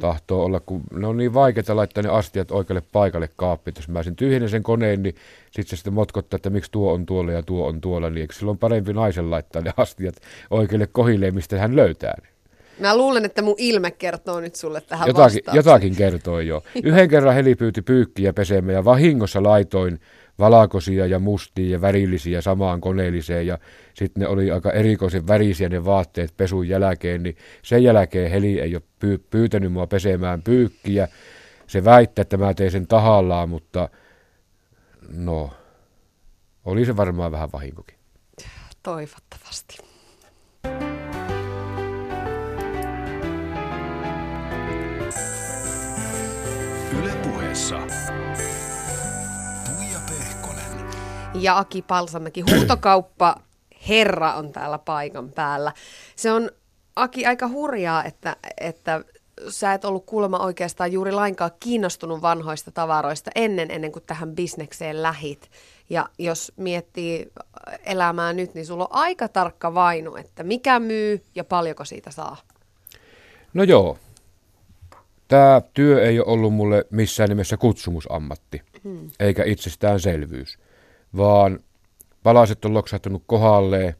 Speaker 3: Tahtoo olla, kun ne on niin vaikeita laittaa ne astiat oikealle paikalle kaappiin. Jos mä sen tyhjennän sen koneen, niin sitten se sitten motkottaa, että miksi tuo on tuolla ja tuo on tuolla. Niin eikö silloin parempi naisen laittaa ne astiat oikealle kohilleen, mistä hän löytää ne?
Speaker 2: Mä luulen, että mun ilme kertoo nyt sulle tähän
Speaker 3: Jotakin,
Speaker 2: vastauksen.
Speaker 3: jotakin kertoi jo. Yhden kerran heli pyyti pyykkiä pesemään ja vahingossa laitoin valakosia ja mustia ja värillisiä samaan koneelliseen ja sitten ne oli aika erikoisen värisiä ne vaatteet pesun jälkeen, niin sen jälkeen heli ei ole py- pyytänyt mua pesemään pyykkiä. Se väittää, että mä tein sen tahallaan, mutta no, oli se varmaan vähän vahinkokin.
Speaker 2: Toivottavasti.
Speaker 1: puheessa
Speaker 2: ja Aki Palsamäki. Huutokauppa herra on täällä paikan päällä. Se on Aki aika hurjaa, että, että sä et ollut kuulemma oikeastaan juuri lainkaan kiinnostunut vanhoista tavaroista ennen, ennen kuin tähän bisnekseen lähit. Ja jos miettii elämää nyt, niin sulla on aika tarkka vainu, että mikä myy ja paljonko siitä saa.
Speaker 3: No joo. Tämä työ ei ole ollut mulle missään nimessä kutsumusammatti, hmm. eikä itsestäänselvyys, vaan palaset on loksahtanut kohdalleen,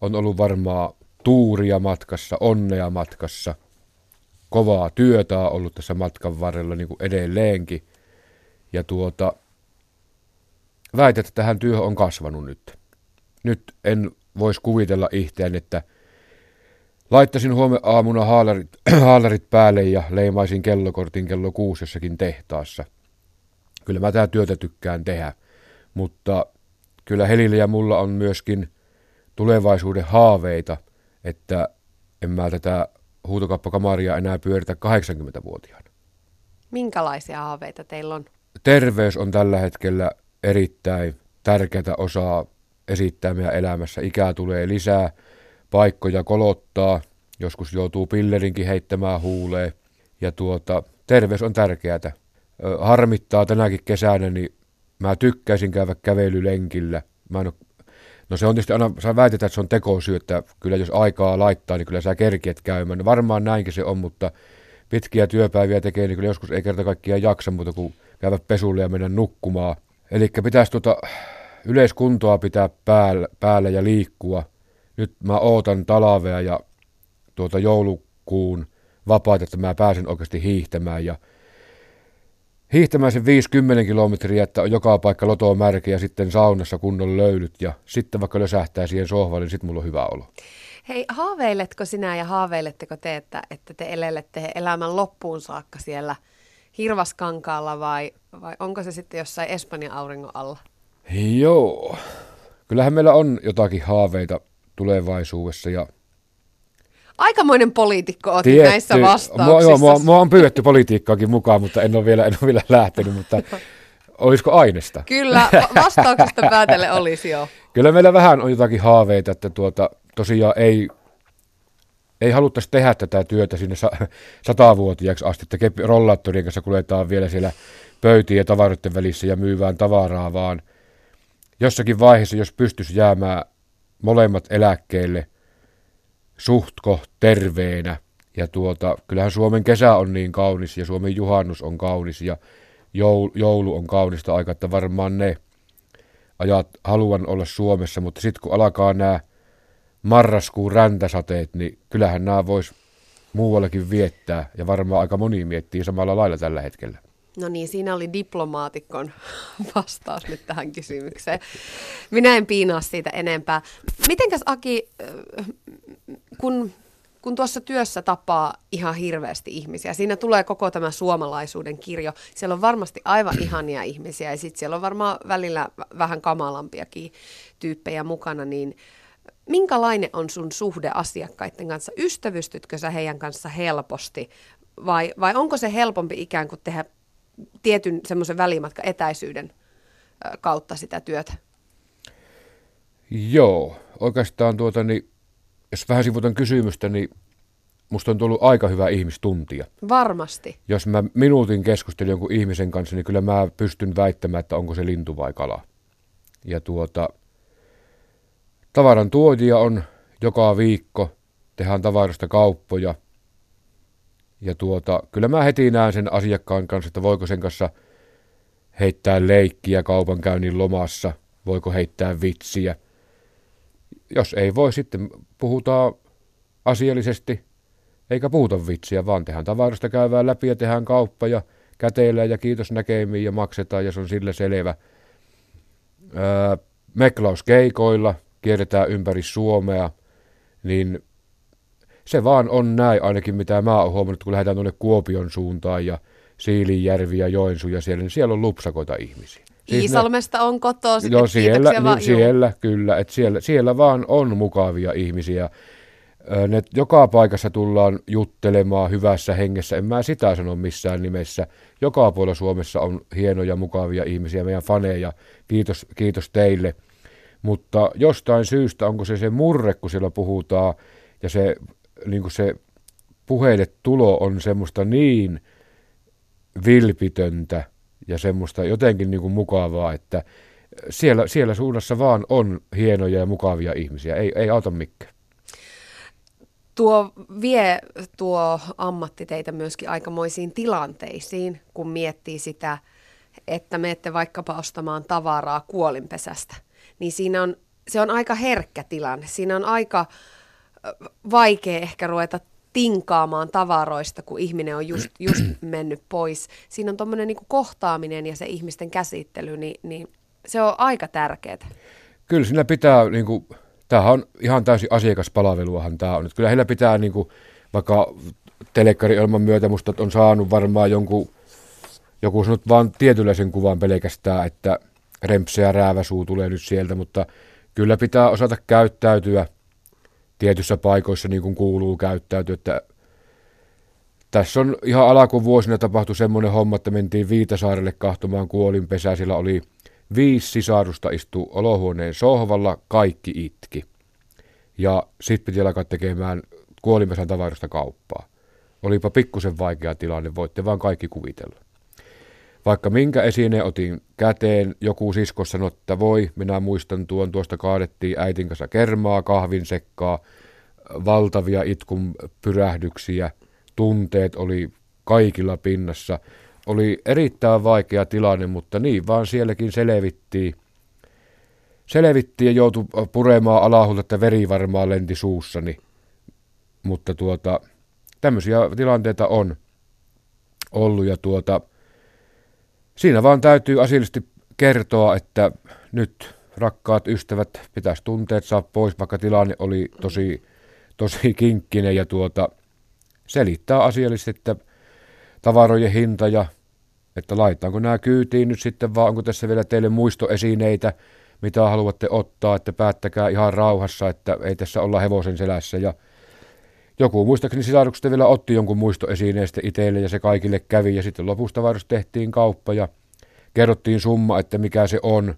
Speaker 3: on ollut varmaan tuuria matkassa, onnea matkassa, kovaa työtä on ollut tässä matkan varrella niin kuin edelleenkin. Ja tuota, väitän, että tähän työhön on kasvanut nyt. Nyt en voisi kuvitella itseään, että laittaisin huomenna aamuna haalarit, haalarit päälle ja leimaisin kellokortin kello kuusi jossakin tehtaassa. Kyllä mä tätä työtä tykkään tehdä, mutta kyllä Helillä ja mulla on myöskin tulevaisuuden haaveita, että en mä tätä huutokappakamaria enää pyöritä 80-vuotiaana.
Speaker 2: Minkälaisia haaveita teillä on?
Speaker 3: Terveys on tällä hetkellä erittäin tärkeää osaa esittää meidän elämässä. Ikää tulee lisää, paikkoja kolottaa, joskus joutuu pillerinkin heittämään huuleen. Ja tuota, terveys on tärkeää. Harmittaa tänäkin kesänä, niin mä tykkäisin käydä kävelylenkillä. Mä en ole No se on tietysti aina, sä väitetään, että se on tekosyy, että kyllä jos aikaa laittaa, niin kyllä sä kerkiet käymään. No varmaan näinkin se on, mutta pitkiä työpäiviä tekee, niin kyllä joskus ei kerta kaikkiaan jaksa muuta kuin käydä pesulle ja mennä nukkumaan. Eli pitäisi tuota yleiskuntoa pitää päällä, päällä ja liikkua. Nyt mä ootan talavea ja tuota joulukuun vapaita, että mä pääsen oikeasti hiihtämään ja hiihtämään sen 50 kilometriä, että on joka paikka lotoa märkä ja sitten saunassa kunnon löylyt ja sitten vaikka lösähtää siihen sohvalle, niin sitten mulla on hyvä olo.
Speaker 2: Hei, haaveiletko sinä ja haaveiletteko te, että, että te elellette elämän loppuun saakka siellä Hirvaskankaalla vai, vai onko se sitten jossain Espanjan auringon alla?
Speaker 3: Joo. Kyllähän meillä on jotakin haaveita tulevaisuudessa ja
Speaker 2: Aikamoinen poliitikko olet näissä vastauksissa.
Speaker 3: Mua, joo, mua, mua on pyydetty politiikkaakin mukaan, mutta en ole vielä, en ole vielä lähtenyt, mutta olisiko aineesta?
Speaker 2: Kyllä, vastauksesta päätelle olisi jo.
Speaker 3: Kyllä meillä vähän on jotakin haaveita, että tuota, tosiaan ei, ei haluttaisi tehdä tätä työtä sinne satavuotiaaksi asti, että rollaattorien kanssa kuljetaan vielä siellä pöytien ja tavaroiden välissä ja myyvään tavaraa, vaan jossakin vaiheessa, jos pystyisi jäämään molemmat eläkkeelle – suhtko terveenä. Ja tuota, kyllähän Suomen kesä on niin kaunis ja Suomen juhannus on kaunis ja joulu, on kaunista aikaa, että varmaan ne ajat haluan olla Suomessa, mutta sitten kun alkaa nämä marraskuun räntäsateet, niin kyllähän nämä vois muuallakin viettää ja varmaan aika moni miettii samalla lailla tällä hetkellä.
Speaker 2: No niin, siinä oli diplomaatikon vastaus nyt tähän kysymykseen. Minä en piinaa siitä enempää. Mitenkäs Aki, kun, kun tuossa työssä tapaa ihan hirveästi ihmisiä, siinä tulee koko tämä suomalaisuuden kirjo. Siellä on varmasti aivan ihania ihmisiä ja sitten siellä on varmaan välillä vähän kamalampiakin tyyppejä mukana, niin minkälainen on sun suhde asiakkaiden kanssa? Ystävystytkö sä heidän kanssa helposti vai, vai onko se helpompi ikään kuin tehdä tietyn semmoisen välimatka etäisyyden kautta sitä työtä?
Speaker 3: Joo, oikeastaan tuota, niin, jos vähän sivutan kysymystä, niin musta on tullut aika hyvä ihmistuntia.
Speaker 2: Varmasti.
Speaker 3: Jos mä minuutin keskustelin jonkun ihmisen kanssa, niin kyllä mä pystyn väittämään, että onko se lintu vai kala. Ja tuota, tavaran tuojia on joka viikko, tehdään tavarasta kauppoja – ja tuota, kyllä mä heti näen sen asiakkaan kanssa, että voiko sen kanssa heittää leikkiä kaupankäynnin lomassa, voiko heittää vitsiä. Jos ei voi, sitten puhutaan asiallisesti, eikä puhuta vitsiä, vaan tehdään tavarasta käyvää läpi ja tehdään kauppa ja käteillään ja kiitos näkemiin ja maksetaan ja se on sillä selvä. Öö, meklauskeikoilla, kierretään ympäri Suomea, niin se vaan on näin, ainakin mitä mä oon huomannut, kun lähdetään tuonne Kuopion suuntaan ja Siilinjärvi ja Joensuu ja siellä, niin siellä on lupsakoita ihmisiä.
Speaker 2: Siis Iisalmesta ne, on kotoa
Speaker 3: Joo, siellä, niin, siellä kyllä, että siellä, siellä vaan on mukavia ihmisiä. ne joka paikassa tullaan juttelemaan hyvässä hengessä. En mä sitä sano missään nimessä. Joka puolella Suomessa on hienoja, mukavia ihmisiä, meidän faneja. Kiitos, kiitos teille. Mutta jostain syystä, onko se se murre, kun siellä puhutaan, ja se, niin kuin se puheille tulo on semmoista niin vilpitöntä ja semmoista jotenkin niin kuin mukavaa, että siellä, siellä suunnassa vaan on hienoja ja mukavia ihmisiä. Ei, ei auta mikään.
Speaker 2: Tuo vie tuo ammatti teitä myöskin aikamoisiin tilanteisiin, kun miettii sitä, että menette vaikkapa ostamaan tavaraa kuolinpesästä. Niin siinä on, se on aika herkkä tilanne. Siinä on aika vaikea ehkä ruveta tinkaamaan tavaroista, kun ihminen on just, just mennyt pois. Siinä on tuommoinen niin kohtaaminen ja se ihmisten käsittely, niin, niin se on aika tärkeää.
Speaker 3: Kyllä siinä pitää, niin kuin, tämähän on ihan täysin asiakaspalveluahan tämä on. Että kyllä heillä pitää, niin kuin, vaikka telekkari myötä musta on saanut varmaan jonkun, joku sanot vaan tietynlaisen kuvan pelkästään, että rempse ja rääväsuu tulee nyt sieltä, mutta kyllä pitää osata käyttäytyä tietyissä paikoissa niin kuin kuuluu käyttäytyä, että tässä on ihan alkuvuosina tapahtui semmoinen homma, että mentiin Viitasaarelle kahtomaan kuolinpesää, sillä oli Viisi sisarusta istuu olohuoneen sohvalla, kaikki itki. Ja sitten piti alkaa tekemään kuolimesän tavarosta kauppaa. Olipa pikkusen vaikea tilanne, voitte vaan kaikki kuvitella. Vaikka minkä esineen otin käteen, joku sisko sanoi, että voi, minä muistan tuon, tuosta kaadettiin äitin kanssa kermaa, kahvin sekkaa, valtavia itkun pyrähdyksiä, tunteet oli kaikilla pinnassa – oli erittäin vaikea tilanne, mutta niin vaan sielläkin selvittiin. Selvittiin ja joutui puremaan alahulta, että veri varmaan lenti suussani. Mutta tuota, tämmöisiä tilanteita on ollut ja tuota, siinä vaan täytyy asiallisesti kertoa, että nyt rakkaat ystävät, pitäisi tunteet saa pois, vaikka tilanne oli tosi, tosi kinkkinen ja tuota, selittää asiallisesti, että tavarojen hinta ja että laitaanko nämä kyytiin nyt sitten vaan, onko tässä vielä teille muistoesineitä, mitä haluatte ottaa, että päättäkää ihan rauhassa, että ei tässä olla hevosen selässä. Ja joku muistaakseni sisaruksesta vielä otti jonkun muistoesineestä itselle ja se kaikille kävi ja sitten lopusta tehtiin kauppa ja kerrottiin summa, että mikä se on.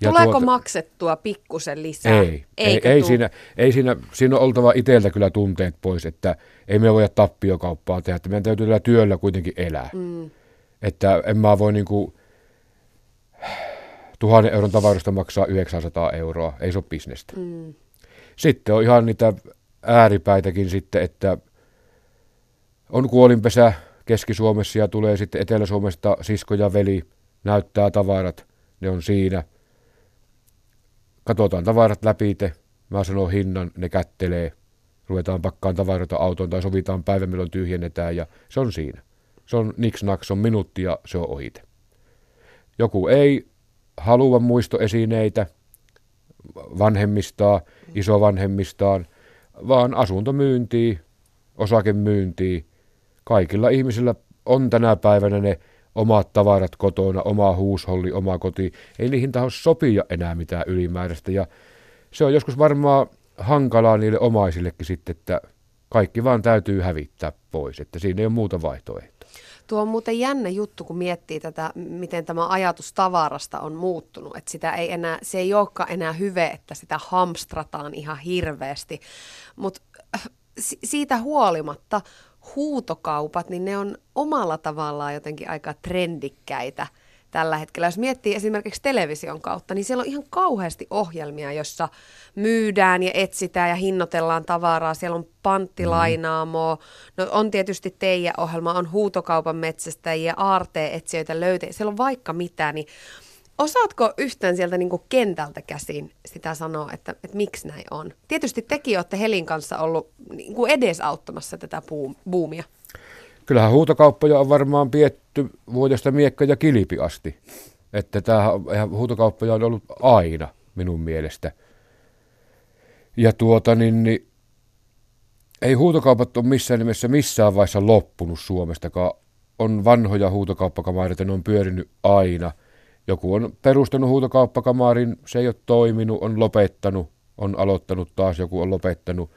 Speaker 2: Ja Tuleeko tuota, maksettua pikkusen lisää?
Speaker 3: Ei, ei, ei, siinä, ei siinä, siinä on oltava itseltä kyllä tunteet pois, että ei me voida tappiokauppaa tehdä, että meidän täytyy tällä työllä kuitenkin elää. Mm. Että en mä voi niinku tuhannen euron tavarosta maksaa 900 euroa, ei se ole bisnestä. Mm. Sitten on ihan niitä ääripäitäkin sitten, että on kuolinpesä Keski-Suomessa ja tulee sitten Etelä-Suomesta sisko ja veli, näyttää tavarat, ne on siinä. Katsotaan tavarat läpi, mä sanon hinnan, ne kättelee, ruvetaan pakkaan tavaroita autoon tai sovitaan päivä, milloin tyhjennetään ja se on siinä. Se on niksnaks, on minuutti ja se on ohite. Joku ei halua muistoesineitä vanhemmistaa, isovanhemmistaan, vaan asuntomyyntiä, osakemyyntiä. Kaikilla ihmisillä on tänä päivänä ne omat tavarat kotona, oma huusholli, oma koti. Ei niihin taho sopia enää mitään ylimääräistä. Ja se on joskus varmaan hankalaa niille omaisillekin sitten, että kaikki vaan täytyy hävittää pois, että siinä ei ole muuta vaihtoehtoa.
Speaker 2: Tuo on muuten jännä juttu, kun miettii tätä, miten tämä ajatus tavarasta on muuttunut. Että sitä ei enää, se ei olekaan enää hyve, että sitä hamstrataan ihan hirveästi. Mutta siitä huolimatta huutokaupat, niin ne on omalla tavallaan jotenkin aika trendikkäitä – tällä hetkellä. Jos miettii esimerkiksi television kautta, niin siellä on ihan kauheasti ohjelmia, jossa myydään ja etsitään ja hinnoitellaan tavaraa. Siellä on panttilainaamoa, no on tietysti teidän ohjelma, on huutokaupan metsästäjiä, aarteetsijöitä, löytejä. Siellä on vaikka mitä, niin Osaatko yhtään sieltä niin kentältä käsin sitä sanoa, että, että miksi näin on? Tietysti tekin olette Helin kanssa ollut niin kuin edesauttamassa tätä buumia.
Speaker 3: Kyllähän huutokauppoja on varmaan pietty vuodesta miekka ja kilpi asti. Että tämä huutokauppoja on ollut aina minun mielestä. Ja tuota niin, niin ei huutokaupat ole missään nimessä missään vaiheessa loppunut Suomestakaan. On vanhoja huutokauppakamareita, ne on pyörinyt aina. Joku on perustanut huutokauppakamarin, se ei ole toiminut, on lopettanut, on aloittanut taas, joku on lopettanut.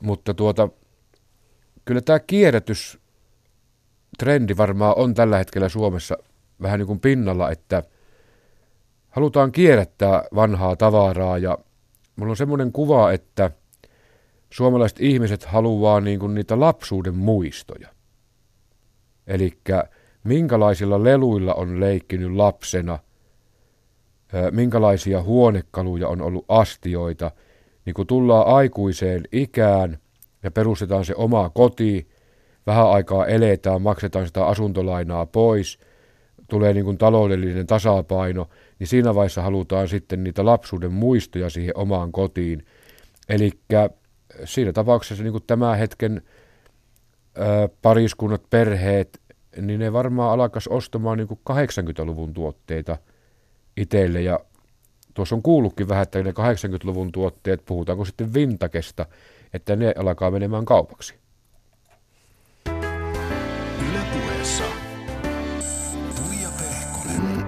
Speaker 3: mutta tuota, kyllä tämä kierrätys trendi varmaan on tällä hetkellä Suomessa vähän niin kuin pinnalla, että halutaan kierrättää vanhaa tavaraa ja mulla on semmoinen kuva, että suomalaiset ihmiset haluaa niin kuin niitä lapsuuden muistoja. Eli minkälaisilla leluilla on leikkinyt lapsena, minkälaisia huonekaluja on ollut astioita, niin kun tullaan aikuiseen ikään ja perustetaan se oma koti, vähän aikaa eletään, maksetaan sitä asuntolainaa pois, tulee niin kuin taloudellinen tasapaino, niin siinä vaiheessa halutaan sitten niitä lapsuuden muistoja siihen omaan kotiin. Eli siinä tapauksessa niin kuin tämän hetken ö, pariskunnat, perheet, niin ne varmaan alkaisi ostamaan niin kuin 80-luvun tuotteita itselle. Ja tuossa on kuullutkin vähän, että ne 80-luvun tuotteet, puhutaanko sitten vintakesta, että ne alkaa menemään kaupaksi.
Speaker 1: Ylepuheessa Tuija Pehkonen.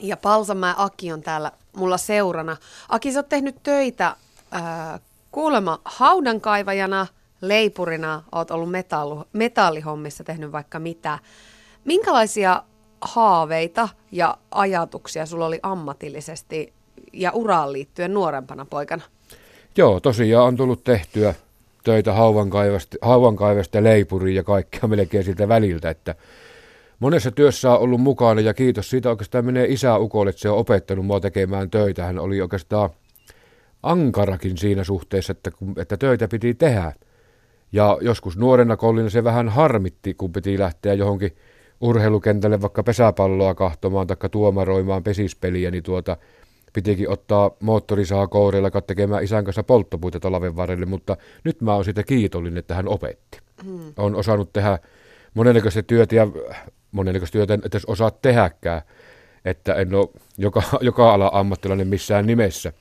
Speaker 2: Ja Palsamäen Aki on täällä mulla seurana. Aki, sä oot tehnyt töitä äh, kuulemma haudankaivajana, leipurina, oot ollut metallu, metallihommissa tehnyt vaikka mitä. Minkälaisia haaveita ja ajatuksia sulla oli ammatillisesti ja uraan liittyen nuorempana poikana?
Speaker 3: Joo, tosiaan on tullut tehtyä töitä hauvankaivasta, ja leipuriin ja kaikkea melkein siltä väliltä, että monessa työssä on ollut mukana ja kiitos siitä oikeastaan menee isä Ukolle, että se on opettanut mua tekemään töitä. Hän oli oikeastaan ankarakin siinä suhteessa, että, että töitä piti tehdä. Ja joskus nuorena kollina se vähän harmitti, kun piti lähteä johonkin urheilukentälle vaikka pesäpalloa kahtomaan tai tuomaroimaan pesispeliä, niin tuota, pitikin ottaa moottorisaa koureilla tekemään isän kanssa polttopuita talven varrelle, mutta nyt mä oon siitä kiitollinen, että hän opetti. Hmm. On osannut tehdä monenlaista työtä ja monenlaista työtä että jos osaa tehdäkään, että en ole joka, joka ala ammattilainen missään nimessä.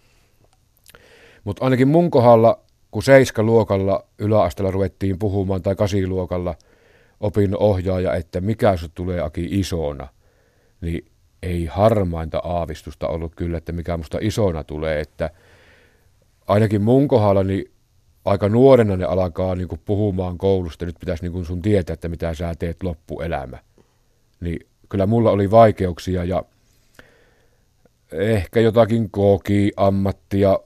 Speaker 3: Mutta ainakin mun kohdalla, kun luokalla yläasteella ruvettiin puhumaan tai kasiluokalla opin ohjaaja, että mikä se tulee Aki isona, niin ei harmainta aavistusta ollut kyllä, että mikä musta isona tulee, että ainakin mun kohdalla niin aika nuorena ne alkaa niin kuin puhumaan koulusta, nyt pitäisi niin kuin sun tietää, että mitä sä teet loppuelämä. Niin kyllä mulla oli vaikeuksia ja ehkä jotakin koki ammattia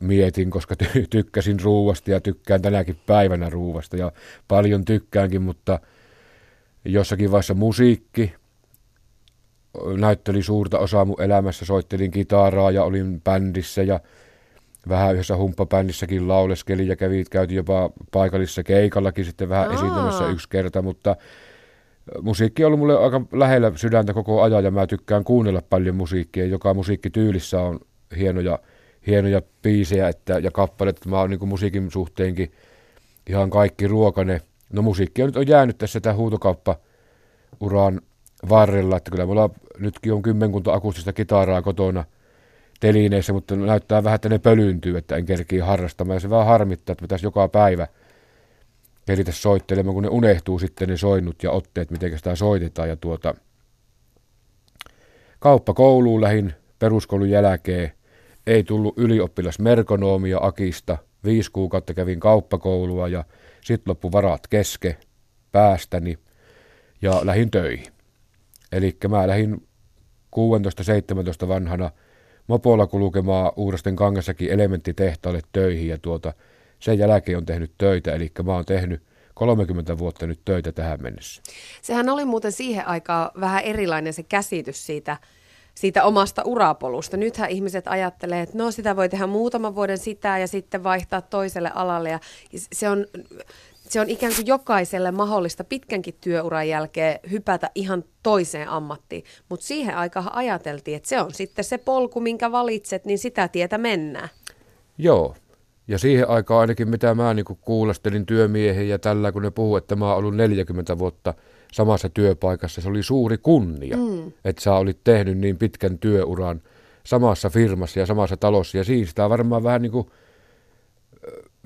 Speaker 3: mietin, koska ty- tykkäsin ruuvasta ja tykkään tänäkin päivänä ruuvasta ja paljon tykkäänkin, mutta jossakin vaiheessa musiikki näytteli suurta osaa mun elämässä, soittelin kitaraa ja olin bändissä ja vähän yhdessä humppabändissäkin lauleskelin ja kävi, käytiin jopa paikallisessa keikallakin sitten vähän Aa. esiintymässä yksi kerta, mutta musiikki on ollut mulle aika lähellä sydäntä koko ajan ja mä tykkään kuunnella paljon musiikkia. Joka musiikkityylissä on hienoja, hienoja biisejä että, ja kappaleita, että mä oon niin musiikin suhteenkin ihan kaikki ruokane. No musiikki on nyt on jäänyt tässä tämä huutokauppa uran varrella, että kyllä mulla nytkin on kymmenkunta akustista kitaraa kotona telineissä, mutta näyttää vähän, että ne pölyyntyy, että en kerkiä harrastamaan. Ja se vaan harmittaa, että pitäisi joka päivä keritä soittelemaan, kun ne unehtuu sitten ne soinnut ja otteet, miten sitä soitetaan. Ja tuota, kouluun lähin peruskoulun jälkeen. Ei tullut ylioppilasmerkonomia Akista. Viisi kuukautta kävin kauppakoulua ja sitten loppu varat keske päästäni ja lähin töihin. Eli mä lähdin 16-17 vanhana mopolla kulkemaan Uurasten kangassakin elementtitehtaalle töihin ja tuota, sen jälkeen on tehnyt töitä, eli mä oon tehnyt 30 vuotta nyt töitä tähän mennessä.
Speaker 2: Sehän oli muuten siihen aikaan vähän erilainen se käsitys siitä, siitä omasta urapolusta. Nythän ihmiset ajattelee, että no sitä voi tehdä muutaman vuoden sitä ja sitten vaihtaa toiselle alalle. Ja se on se on ikään kuin jokaiselle mahdollista pitkänkin työuran jälkeen hypätä ihan toiseen ammattiin. Mutta siihen aikaan ajateltiin, että se on sitten se polku, minkä valitset, niin sitä tietä mennään.
Speaker 3: Joo. Ja siihen aikaan ainakin mitä mä niin kuulostelin työmiehen ja tällä, kun ne puhuu, että mä oon ollut 40 vuotta samassa työpaikassa, se oli suuri kunnia, mm. että sä olit tehnyt niin pitkän työuran samassa firmassa ja samassa talossa. Ja siinä sitä varmaan vähän niin kuin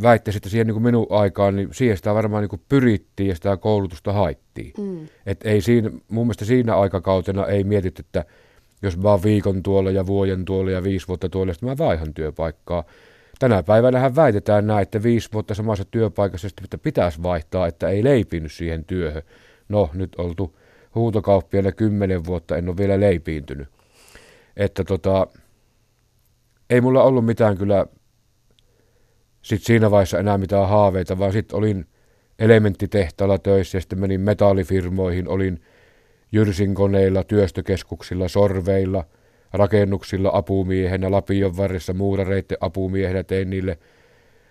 Speaker 3: väittäisi, että siihen niin kuin minun aikaan, niin siihen sitä varmaan niin kuin pyrittiin ja sitä koulutusta haittiin. Mm. Et ei siinä, mun mielestä siinä aikakautena ei mietitty, että jos mä oon viikon tuolla ja vuoden tuolla ja viisi vuotta tuolla, sitten mä vaihan työpaikkaa. tänä päivänä väitetään näin, että viisi vuotta samassa työpaikassa että pitäisi vaihtaa, että ei leipinyt siihen työhön. No, nyt oltu huutokauppiaille kymmenen vuotta, en ole vielä leipiintynyt. Että tota, ei mulla ollut mitään kyllä sit siinä vaiheessa enää mitään haaveita, vaan sitten olin elementtitehtaalla töissä ja sitten menin metallifirmoihin, olin Jyrsin koneilla, työstökeskuksilla, sorveilla, rakennuksilla apumiehenä, Lapion varressa muurareiden apumiehenä, tein niille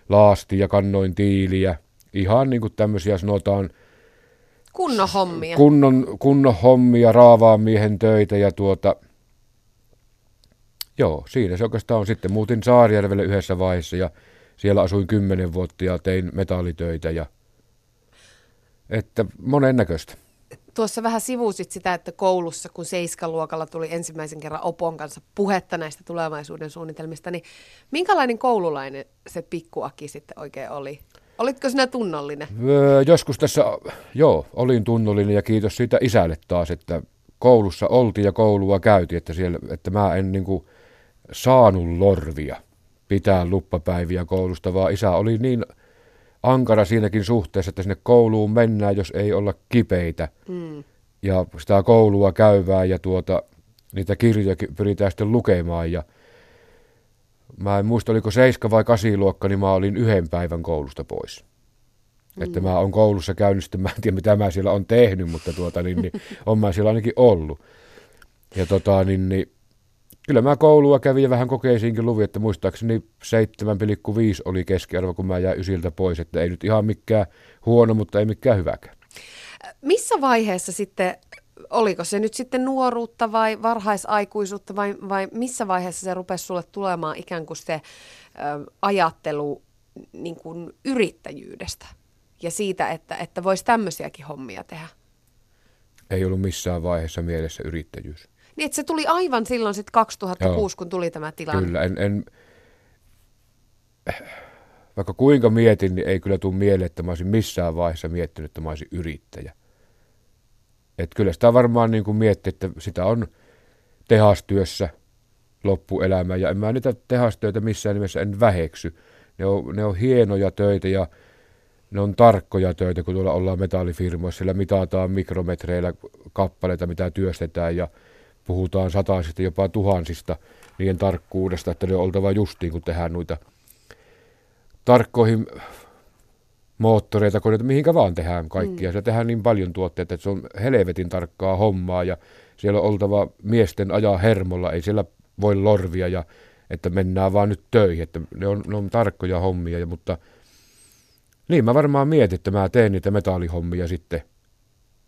Speaker 3: laasti ja kannoin tiiliä. Ihan niin kuin tämmöisiä sanotaan
Speaker 2: Kunnon hommia.
Speaker 3: kunnon, kunnon hommia, raavaan miehen töitä ja tuota, joo, siinä se oikeastaan on. Sitten muutin Saarijärvelle yhdessä vaiheessa ja siellä asuin kymmenen vuotta ja tein metallitöitä ja että monennäköistä.
Speaker 2: Tuossa vähän sivusit sitä, että koulussa, kun seiskaluokalla tuli ensimmäisen kerran Opon kanssa puhetta näistä tulevaisuuden suunnitelmista, niin minkälainen koululainen se pikkuaki sitten oikein oli? Olitko sinä tunnollinen?
Speaker 3: Öö, joskus tässä, joo, olin tunnollinen ja kiitos siitä isälle taas, että koulussa oltiin ja koulua käytiin, että, siellä, että mä en niin kuin, saanut lorvia pitää luppapäiviä koulusta, vaan isä oli niin ankara siinäkin suhteessa, että sinne kouluun mennään, jos ei olla kipeitä. Mm. Ja sitä koulua käyvää ja tuota, niitä kirjoja pyritään sitten lukemaan. Ja mä en muista, oliko seiska vai kasiluokka, niin mä olin yhden päivän koulusta pois. Mm. Että mä oon koulussa käynyt, sitten mä en tiedä mitä mä siellä on tehnyt, mutta tuota, niin, niin, on mä siellä ainakin ollut. Ja tota, niin, niin, kyllä mä koulua kävin ja vähän kokeisiinkin luvin, että muistaakseni 7,5 oli keskiarvo, kun mä jäin ysiltä pois, että ei nyt ihan mikään huono, mutta ei mikään hyväkään.
Speaker 2: Missä vaiheessa sitten, oliko se nyt sitten nuoruutta vai varhaisaikuisuutta vai, vai missä vaiheessa se rupesi sulle tulemaan ikään kuin se ö, ajattelu niin kuin yrittäjyydestä ja siitä, että, että voisi tämmöisiäkin hommia tehdä?
Speaker 3: Ei ollut missään vaiheessa mielessä yrittäjyys.
Speaker 2: Niin, että se tuli aivan silloin sitten 2006, Joo. kun tuli tämä tilanne.
Speaker 3: Kyllä, en, en, vaikka kuinka mietin, niin ei kyllä tule mieleen, että mä olisin missään vaiheessa miettinyt, että mä olisin yrittäjä. Et kyllä sitä varmaan niin kuin mietti, että sitä on tehastyössä loppuelämä, ja en mä niitä tehastöitä missään nimessä en väheksy. Ne on, ne on hienoja töitä ja ne on tarkkoja töitä, kun tuolla ollaan metallifirmoissa, siellä mitataan mikrometreillä kappaleita, mitä työstetään, ja puhutaan sataisista, jopa tuhansista niiden tarkkuudesta, että ne on oltava justiin, kun tehdään noita tarkkoihin moottoreita, koneita, mihinkä vaan tehdään kaikkia. Mm. Se tehdään niin paljon tuotteita, että se on helvetin tarkkaa hommaa ja siellä on oltava miesten ajaa hermolla, ei siellä voi lorvia ja että mennään vaan nyt töihin, että ne on, ne on tarkkoja hommia, ja, mutta niin mä varmaan mietin, että mä teen niitä metallihommia sitten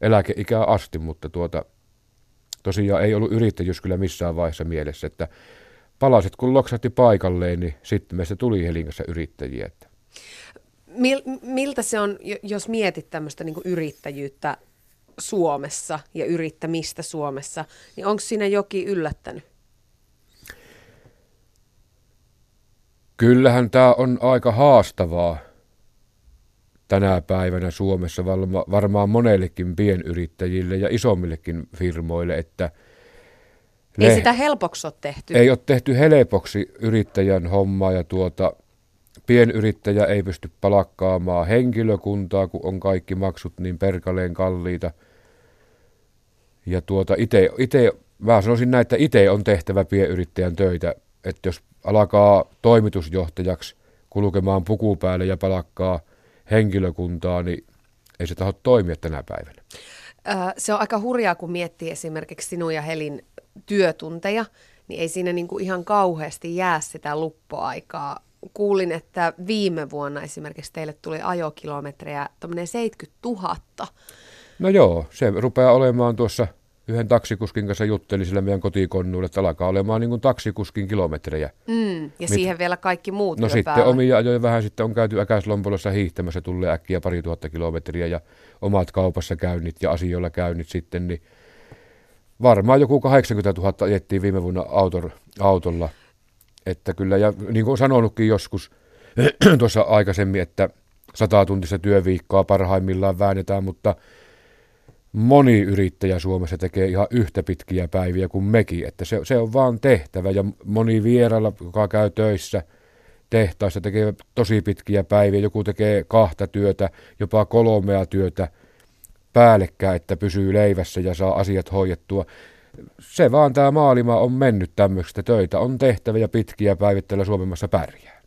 Speaker 3: eläkeikää asti, mutta tuota, tosiaan ei ollut yrittäjyys kyllä missään vaiheessa mielessä, että palaset kun loksahti paikalleen, niin sitten meistä tuli Helingassa yrittäjiä. Että.
Speaker 2: Mil, miltä se on, jos mietit tämmöistä niin yrittäjyyttä Suomessa ja yrittämistä Suomessa, niin onko siinä jokin yllättänyt?
Speaker 3: Kyllähän tämä on aika haastavaa tänä päivänä Suomessa varmaan monellekin pienyrittäjille ja isommillekin firmoille, että
Speaker 2: ei ne, sitä helpoksi ole tehty.
Speaker 3: Ei ole tehty helpoksi yrittäjän hommaa ja tuota, pienyrittäjä ei pysty palakkaamaan henkilökuntaa, kun on kaikki maksut niin perkaleen kalliita. Ja tuota, ite, ite, mä sanoisin näin, että itse on tehtävä pienyrittäjän töitä, että jos alkaa toimitusjohtajaksi kulkemaan puku päälle ja palakkaa – henkilökuntaa, niin ei se taho toimia tänä päivänä.
Speaker 2: Se on aika hurjaa, kun miettii esimerkiksi sinun ja Helin työtunteja, niin ei siinä niin kuin ihan kauheasti jää sitä luppoaikaa. Kuulin, että viime vuonna esimerkiksi teille tuli ajokilometrejä 70 000.
Speaker 3: No joo, se rupeaa olemaan tuossa yhden taksikuskin kanssa jutteli sillä meidän kotikonnuilla, että alkaa olemaan niin kuin taksikuskin kilometrejä.
Speaker 2: Mm, ja Mit... siihen vielä kaikki muut
Speaker 3: No sitten
Speaker 2: päälle.
Speaker 3: omia ajoja vähän sitten on käyty äkäislompolossa hiihtämässä, tulee äkkiä pari tuhatta kilometriä ja omat kaupassa käynnit ja asioilla käynnit sitten, niin varmaan joku 80 000 ajettiin viime vuonna autor, autolla. Että kyllä, ja niin kuin sanonutkin joskus tuossa aikaisemmin, että 100 tuntista työviikkoa parhaimmillaan väännetään, mutta moni yrittäjä Suomessa tekee ihan yhtä pitkiä päiviä kuin mekin, että se, se on vaan tehtävä ja moni vierailla, joka käy töissä, tehtaissa, tekee tosi pitkiä päiviä, joku tekee kahta työtä, jopa kolmea työtä päällekkäin, että pysyy leivässä ja saa asiat hoidettua. Se vaan tämä maailma on mennyt tämmöistä töitä, on tehtävä ja pitkiä päivittäillä Suomessa pärjää.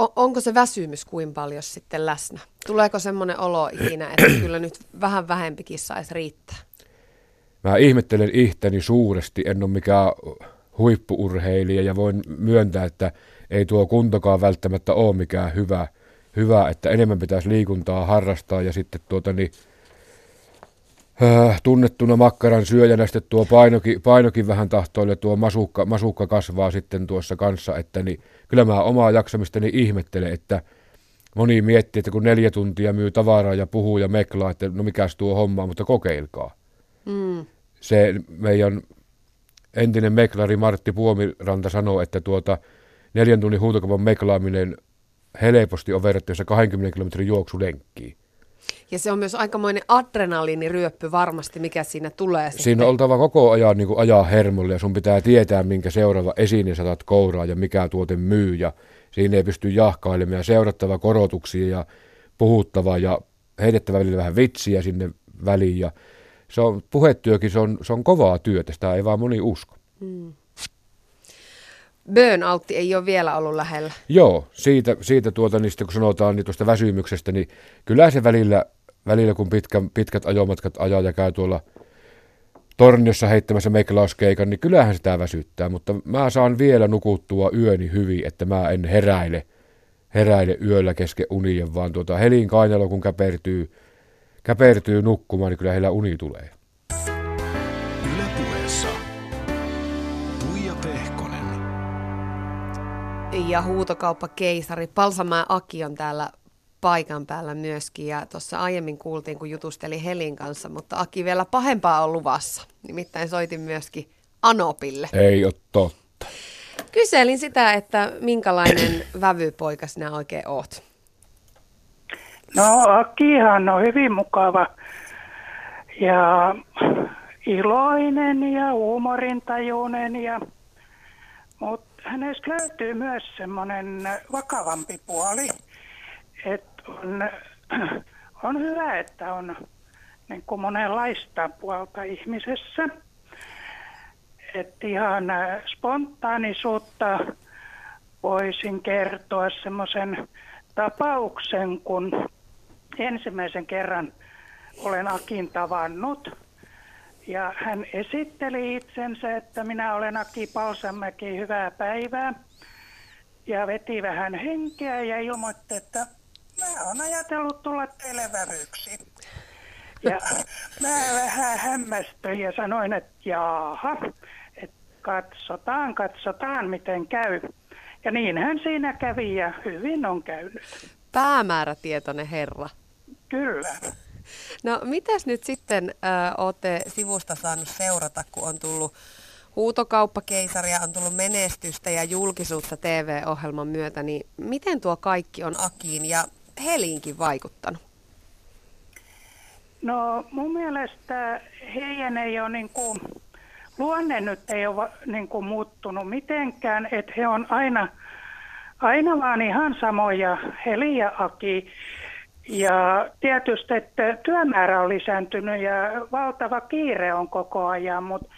Speaker 2: O- onko se väsymys kuin paljon sitten läsnä? Tuleeko semmoinen olo ikinä, että kyllä nyt vähän vähempikin saisi riittää?
Speaker 3: Mä ihmettelen ihteni suuresti, en ole mikään huippuurheilija ja voin myöntää, että ei tuo kuntokaan välttämättä ole mikään hyvä, hyvä että enemmän pitäisi liikuntaa harrastaa ja sitten tuota niin, tunnettuna makkaran syöjänä sitten tuo painokin, painokin vähän tahtoille, tuo masukka, masukka kasvaa sitten tuossa kanssa, että niin, kyllä mä omaa jaksamistani ihmettelen, että moni miettii, että kun neljä tuntia myy tavaraa ja puhuu ja meklaa, että no mikäs tuo homma, mutta kokeilkaa.
Speaker 2: Mm.
Speaker 3: Se meidän entinen meklari Martti Puomiranta sanoi, että tuota neljän tunnin huutokaupan meklaaminen helposti on verrattavissa 20 kilometrin juoksulenkkiin.
Speaker 2: Ja se on myös aikamoinen adrenaliiniryöppy varmasti, mikä siinä tulee.
Speaker 3: Siinä
Speaker 2: sitten.
Speaker 3: on oltava koko ajan niin kuin ajaa hermolle ja sun pitää tietää, minkä seuraava esine saatat kouraa ja mikä tuote myy. Ja siinä ei pysty jahkailemaan ja seurattava korotuksia ja puhuttava ja heitettävä välillä vähän vitsiä sinne väliin. Ja se on, puhetyökin se on, se on kovaa työtä, sitä ei vaan moni usko.
Speaker 2: Burnoutti ei ole vielä ollut lähellä.
Speaker 3: Joo, siitä, siitä tuota, niin kun sanotaan niin tuosta väsymyksestä, niin kyllä se välillä, välillä kun pitkä, pitkät ajomatkat ajaa ja käy tuolla torniossa heittämässä meikkilauskeikan, niin kyllähän sitä väsyttää, mutta mä saan vielä nukuttua yöni hyvin, että mä en heräile, heräile yöllä kesken unien, vaan tuota helin kainalo kun käpertyy, käpertyy nukkumaan, niin kyllä heillä uni tulee.
Speaker 2: Ja huutokauppakeisari Palsamäen Aki on täällä paikan päällä myöskin. Ja tuossa aiemmin kuultiin, kun jutusteli Helin kanssa, mutta Aki vielä pahempaa on luvassa. Nimittäin soitin myöskin Anopille.
Speaker 3: Ei ole totta.
Speaker 2: Kyselin sitä, että minkälainen vävypoika sinä oikein oot.
Speaker 5: No Akihan on hyvin mukava ja iloinen ja huumorintajuinen, ja, mutta hänestä löytyy myös semmoinen vakavampi puoli, että on, on hyvä, että on niin kuin monenlaista puolta ihmisessä. Että ihan äh, spontaanisuutta voisin kertoa semmoisen tapauksen, kun ensimmäisen kerran olen Akin tavannut. Ja hän esitteli itsensä, että minä olen Aki Palsamäki, hyvää päivää. Ja veti vähän henkeä ja ilmoitti, että mä olen ajatellut tulla teille vävyksi. Ja mä vähän hämmästyin ja sanoin, että jaaha, että katsotaan, katsotaan miten käy. Ja niinhän siinä kävi ja hyvin on käynyt.
Speaker 2: Päämäärätietoinen herra.
Speaker 5: Kyllä.
Speaker 2: No mitäs nyt sitten äh, olette sivusta saanut seurata, kun on tullut huutokauppakeisaria, on tullut menestystä ja julkisuutta TV-ohjelman myötä, niin miten tuo kaikki on Akiin ja Heliinkin vaikuttanut?
Speaker 5: No mun mielestä heidän ei ole niin kuin, luonne nyt ei ole niin kuin muuttunut mitenkään, että he on aina, aina vaan ihan samoja, Heli ja Aki. Ja tietysti, että työmäärä on lisääntynyt ja valtava kiire on koko ajan, mutta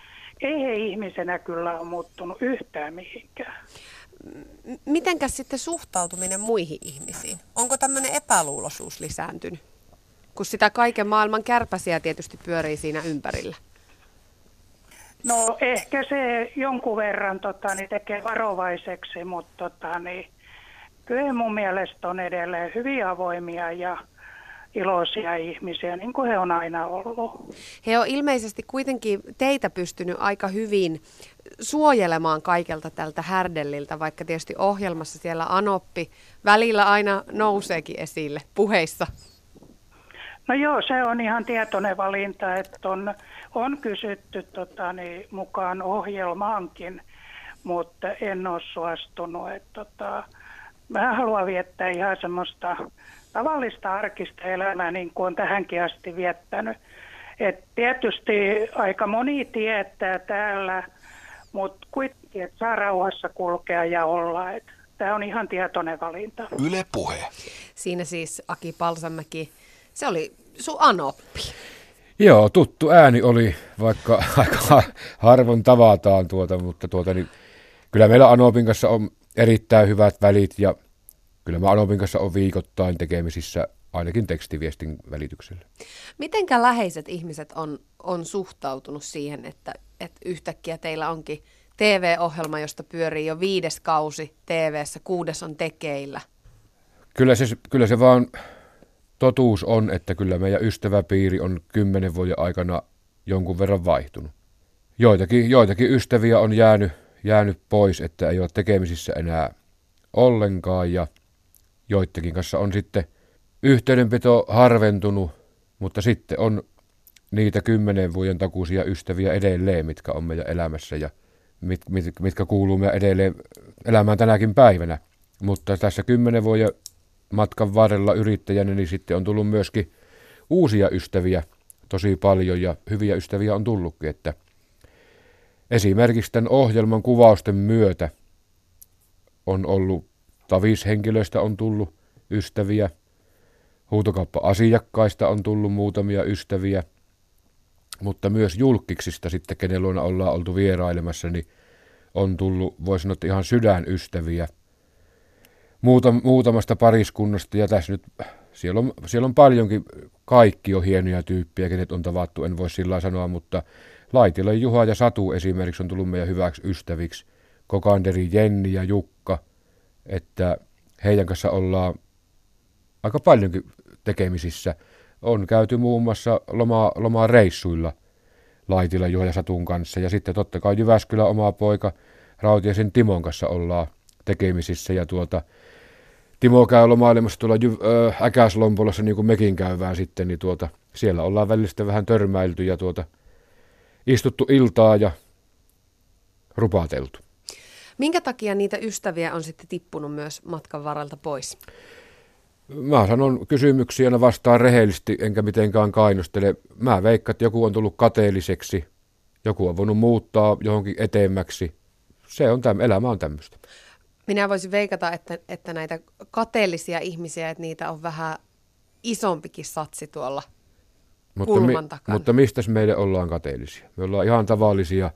Speaker 5: ei he ihmisenä kyllä ole muuttunut yhtään mihinkään.
Speaker 2: Mitenkäs sitten suhtautuminen muihin ihmisiin? Onko tämmöinen epäluuloisuus lisääntynyt? Kun sitä kaiken maailman kärpäsiä tietysti pyörii siinä ympärillä.
Speaker 5: No ehkä se jonkun verran tota, niin tekee varovaiseksi, mutta tota, niin, kyllä mun mielestä on edelleen hyvin avoimia ja iloisia ihmisiä, niin kuin he on aina ollut.
Speaker 2: He on ilmeisesti kuitenkin teitä pystynyt aika hyvin suojelemaan kaikelta tältä härdelliltä, vaikka tietysti ohjelmassa siellä Anoppi välillä aina nouseekin esille puheissa.
Speaker 5: No joo, se on ihan tietoinen valinta, että on, on kysytty tota, niin, mukaan ohjelmaankin, mutta en ole suostunut. Että, tota, mä haluan viettää ihan semmoista tavallista arkista elämää, niin kuin on tähänkin asti viettänyt. Et tietysti aika moni tietää täällä, mutta kuitenkin, että saa rauhassa kulkea ja olla. Et Tämä on ihan tietoinen valinta.
Speaker 1: Yle Puhe.
Speaker 2: Siinä siis Aki Palsamäki, se oli sun anoppi.
Speaker 3: Joo, tuttu ääni oli, vaikka aika harvoin tavataan tuota, mutta tuota, niin, kyllä meillä Anopin kanssa on erittäin hyvät välit ja kyllä mä Anopin kanssa on viikoittain tekemisissä ainakin tekstiviestin välityksellä.
Speaker 2: Mitenkä läheiset ihmiset on, on suhtautunut siihen, että, että yhtäkkiä teillä onkin TV-ohjelma, josta pyörii jo viides kausi TV-ssä, kuudes on tekeillä?
Speaker 3: Kyllä se, kyllä se vaan totuus on, että kyllä meidän ystäväpiiri on kymmenen vuoden aikana jonkun verran vaihtunut. Joitakin, joitakin ystäviä on jäänyt, jäänyt pois, että ei ole tekemisissä enää ollenkaan ja joidenkin kanssa on sitten yhteydenpito harventunut, mutta sitten on niitä kymmenen vuoden takuisia ystäviä edelleen, mitkä on meidän elämässä ja mit, mit, mitkä kuuluu meidän edelleen elämään tänäkin päivänä. Mutta tässä kymmenen vuoden matkan varrella yrittäjänä, niin sitten on tullut myöskin uusia ystäviä tosi paljon ja hyviä ystäviä on tullutkin, että esimerkiksi tämän ohjelman kuvausten myötä on ollut tavishenkilöistä on tullut ystäviä, huutokauppa-asiakkaista on tullut muutamia ystäviä, mutta myös julkiksista sitten, kenen luona ollaan oltu vierailemassa, niin on tullut, voisi sanoa, ihan sydänystäviä – muutam, muutamasta pariskunnasta ja tässä nyt siellä on, siellä on paljonkin, kaikki on hienoja tyyppiä, kenet on tavattu, en voi sillä sanoa, mutta Laitila Juha ja Satu esimerkiksi on tullut meidän hyväksi ystäviksi, Kokanderi Jenni ja Jukka, että heidän kanssa ollaan aika paljonkin tekemisissä. On käyty muun muassa loma, loma reissuilla Laitila Juha ja Satun kanssa. Ja sitten totta kai Jyväskylä oma poika Rautiasen Timon kanssa ollaan tekemisissä. Ja tuota, Timo käy lomailemassa tuolla äh, Äkäslompolossa, niin kuin mekin käyvään sitten, niin tuota, siellä ollaan välistä vähän törmäilty ja tuota, istuttu iltaa ja rupateltu.
Speaker 2: Minkä takia niitä ystäviä on sitten tippunut myös matkan varalta pois?
Speaker 3: Mä sanon kysymyksiä vastaan rehellisesti, enkä mitenkään kainostele. Mä veikkaan, että joku on tullut kateelliseksi, joku on voinut muuttaa johonkin eteemmäksi. Se on täm, elämä on tämmöistä.
Speaker 2: Minä voisin veikata, että, että näitä kateellisia ihmisiä, että niitä on vähän isompikin satsi tuolla mutta mi.
Speaker 3: Mutta mistä meille ollaan kateellisia? Me ollaan ihan tavallisia,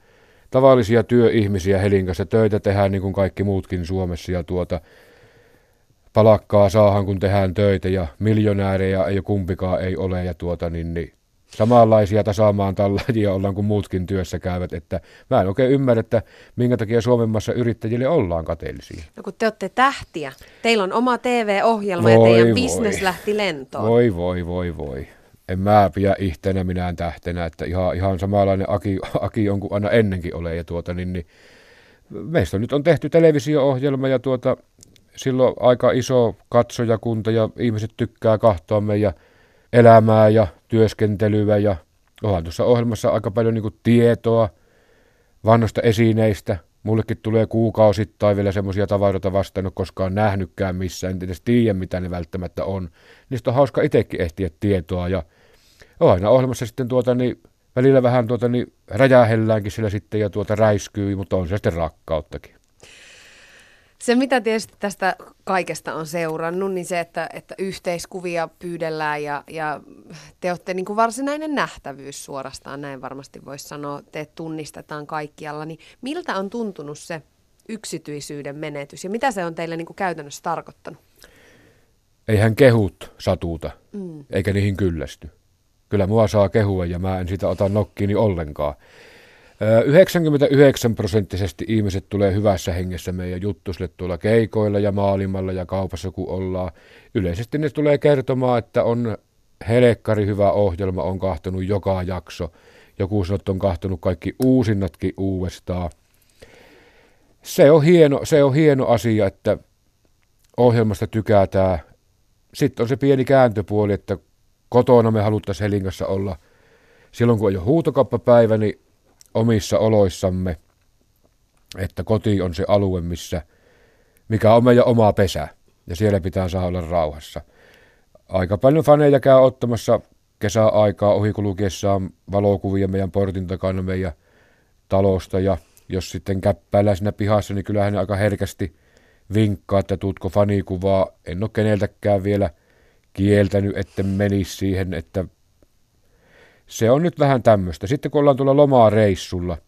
Speaker 3: tavallisia työihmisiä Helinkassa. Töitä tehdään niin kuin kaikki muutkin Suomessa ja tuota, palakkaa saahan kun tehdään töitä ja miljonäärejä ei kumpikaan ei ole ja tuota niin, niin samanlaisia tasaamaan tallajia ollaan kuin muutkin työssä käyvät, että mä en oikein ymmärrä, että minkä takia Suomemmassa yrittäjille ollaan kateellisia.
Speaker 2: No kun te olette tähtiä, teillä on oma TV-ohjelma voi, ja teidän voi. bisnes lähti lentoon.
Speaker 3: Voi, voi, voi, voi. En mä pidä ihteenä minään tähtenä, että ihan, ihan samanlainen Aki, Aki on kuin aina ennenkin ole. Ja tuota, niin, niin, meistä nyt on tehty televisio-ohjelma ja tuota, silloin aika iso katsojakunta ja ihmiset tykkää kahtoa meidän elämää ja työskentelyä ja onhan tuossa ohjelmassa aika paljon niin tietoa vannosta esineistä. Mullekin tulee kuukausittain vielä semmoisia tavaroita vastaan, en koskaan nähnytkään missään, en edes tiedä mitä ne välttämättä on. Niistä on hauska itsekin ehtiä tietoa ja aina ohjelmassa sitten tuota niin, välillä vähän tuota niin räjähelläänkin sillä sitten ja tuota räiskyy, mutta on se sitten rakkauttakin.
Speaker 2: Se, mitä tietysti tästä kaikesta on seurannut, niin se, että, että yhteiskuvia pyydellään ja, ja te olette niin kuin varsinainen nähtävyys suorastaan, näin varmasti voisi sanoa, te tunnistetaan kaikkialla, niin miltä on tuntunut se yksityisyyden menetys ja mitä se on teille niin kuin käytännössä tarkoittanut?
Speaker 3: Eihän kehut satuuta, mm. eikä niihin kyllästy. Kyllä mua saa kehua ja mä en sitä ota nokkiini ollenkaan. 99 prosenttisesti ihmiset tulee hyvässä hengessä meidän juttusille tuolla keikoilla ja maailmalla ja kaupassa kun ollaan. Yleisesti ne tulee kertomaan, että on helekkari hyvä ohjelma, on kahtonut joka jakso. Joku sanoo, että on kahtonut kaikki uusinnatkin uudestaan. Se on hieno, se on hieno asia, että ohjelmasta tykätään. Sitten on se pieni kääntöpuoli, että kotona me haluttaisiin Helinkassa olla. Silloin kun on jo huutokauppapäivä, niin omissa oloissamme, että koti on se alue, missä, mikä on meidän oma pesä, ja siellä pitää saada olla rauhassa. Aika paljon faneja käy ottamassa kesäaikaa ohikulkiessaan valokuvia meidän portin takana meidän talosta, ja jos sitten käppäillään siinä pihassa, niin kyllähän ne aika herkästi, vinkkaa, että tuutko fanikuvaa. En ole keneltäkään vielä kieltänyt, että menisi siihen, että se on nyt vähän tämmöistä. Sitten kun ollaan tuolla lomaa reissulla,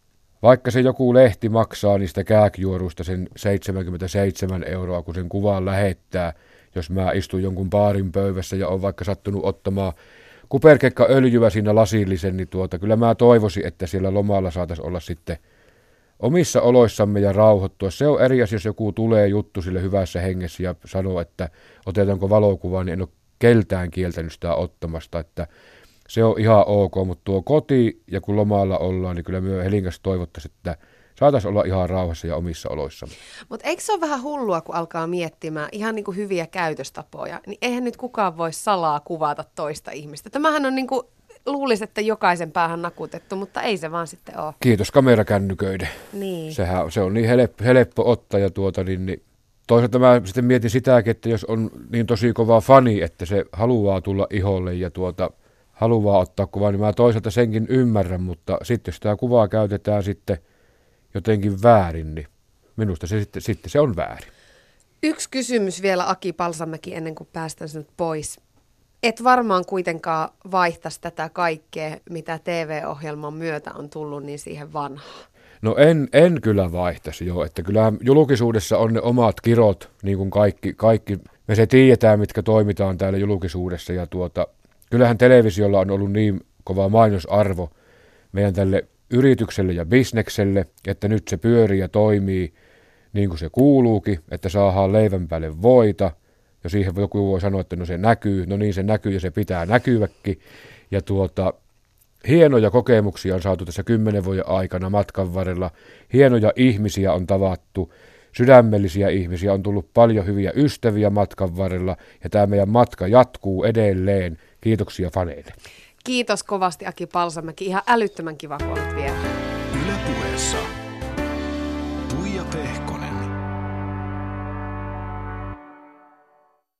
Speaker 3: vaikka se joku lehti maksaa niistä kääkjuoruista sen 77 euroa, kun sen kuvaan lähettää, jos mä istun jonkun baarin pöydässä ja on vaikka sattunut ottamaan kuperkekka öljyä siinä lasillisen, niin tuota, kyllä mä toivoisin, että siellä lomalla saataisiin olla sitten omissa oloissamme ja rauhoittua. Se on eri asia, jos joku tulee juttu sille hyvässä hengessä ja sanoo, että otetaanko valokuvaa, niin en ole keltään kieltänyt sitä ottamasta, että se on ihan ok, mutta tuo koti ja kun lomalla ollaan, niin kyllä myös Helinkäs toivottaisiin, että saataisiin olla ihan rauhassa ja omissa oloissa.
Speaker 2: Mutta eikö se ole vähän hullua, kun alkaa miettimään ihan niin kuin hyviä käytöstapoja, niin eihän nyt kukaan voi salaa kuvata toista ihmistä. Tämähän on niin kuin, luulisi, että jokaisen päähän nakutettu, mutta ei se vaan sitten ole.
Speaker 3: Kiitos kamerakännyköiden.
Speaker 2: Niin.
Speaker 3: Sehän, se on niin helppo, helppo ottaa ja tuota, niin, niin toisaalta mä sitten mietin sitäkin, että jos on niin tosi kova fani, että se haluaa tulla iholle ja tuota, haluaa ottaa kuvaa, niin mä toisaalta senkin ymmärrän, mutta sitten jos tämä kuvaa käytetään sitten jotenkin väärin, niin minusta se sitten, sitten se on väärin.
Speaker 2: Yksi kysymys vielä Aki Palsamäki ennen kuin päästään sinut pois. Et varmaan kuitenkaan vaihtaisi tätä kaikkea, mitä TV-ohjelman myötä on tullut, niin siihen vanhaan.
Speaker 3: No en, en kyllä vaihtaisi joo, että kyllä julkisuudessa on ne omat kirot, niin kuin kaikki, kaikki. Me se tiedetään, mitkä toimitaan täällä julkisuudessa ja tuota, kyllähän televisiolla on ollut niin kova mainosarvo meidän tälle yritykselle ja bisnekselle, että nyt se pyörii ja toimii niin kuin se kuuluukin, että saadaan leivän päälle voita, ja siihen joku voi sanoa, että no se näkyy, no niin se näkyy ja se pitää näkyväkin. Ja tuota, hienoja kokemuksia on saatu tässä kymmenen vuoden aikana matkan varrella. Hienoja ihmisiä on tavattu, sydämellisiä ihmisiä, on tullut paljon hyviä ystäviä matkan varrella, ja tämä meidän matka jatkuu edelleen. Kiitoksia faneille.
Speaker 2: Kiitos kovasti Aki Palsamäki. Ihan älyttömän kiva, kun olet vielä.
Speaker 1: Yle puheessa. Tuija Pehkonen.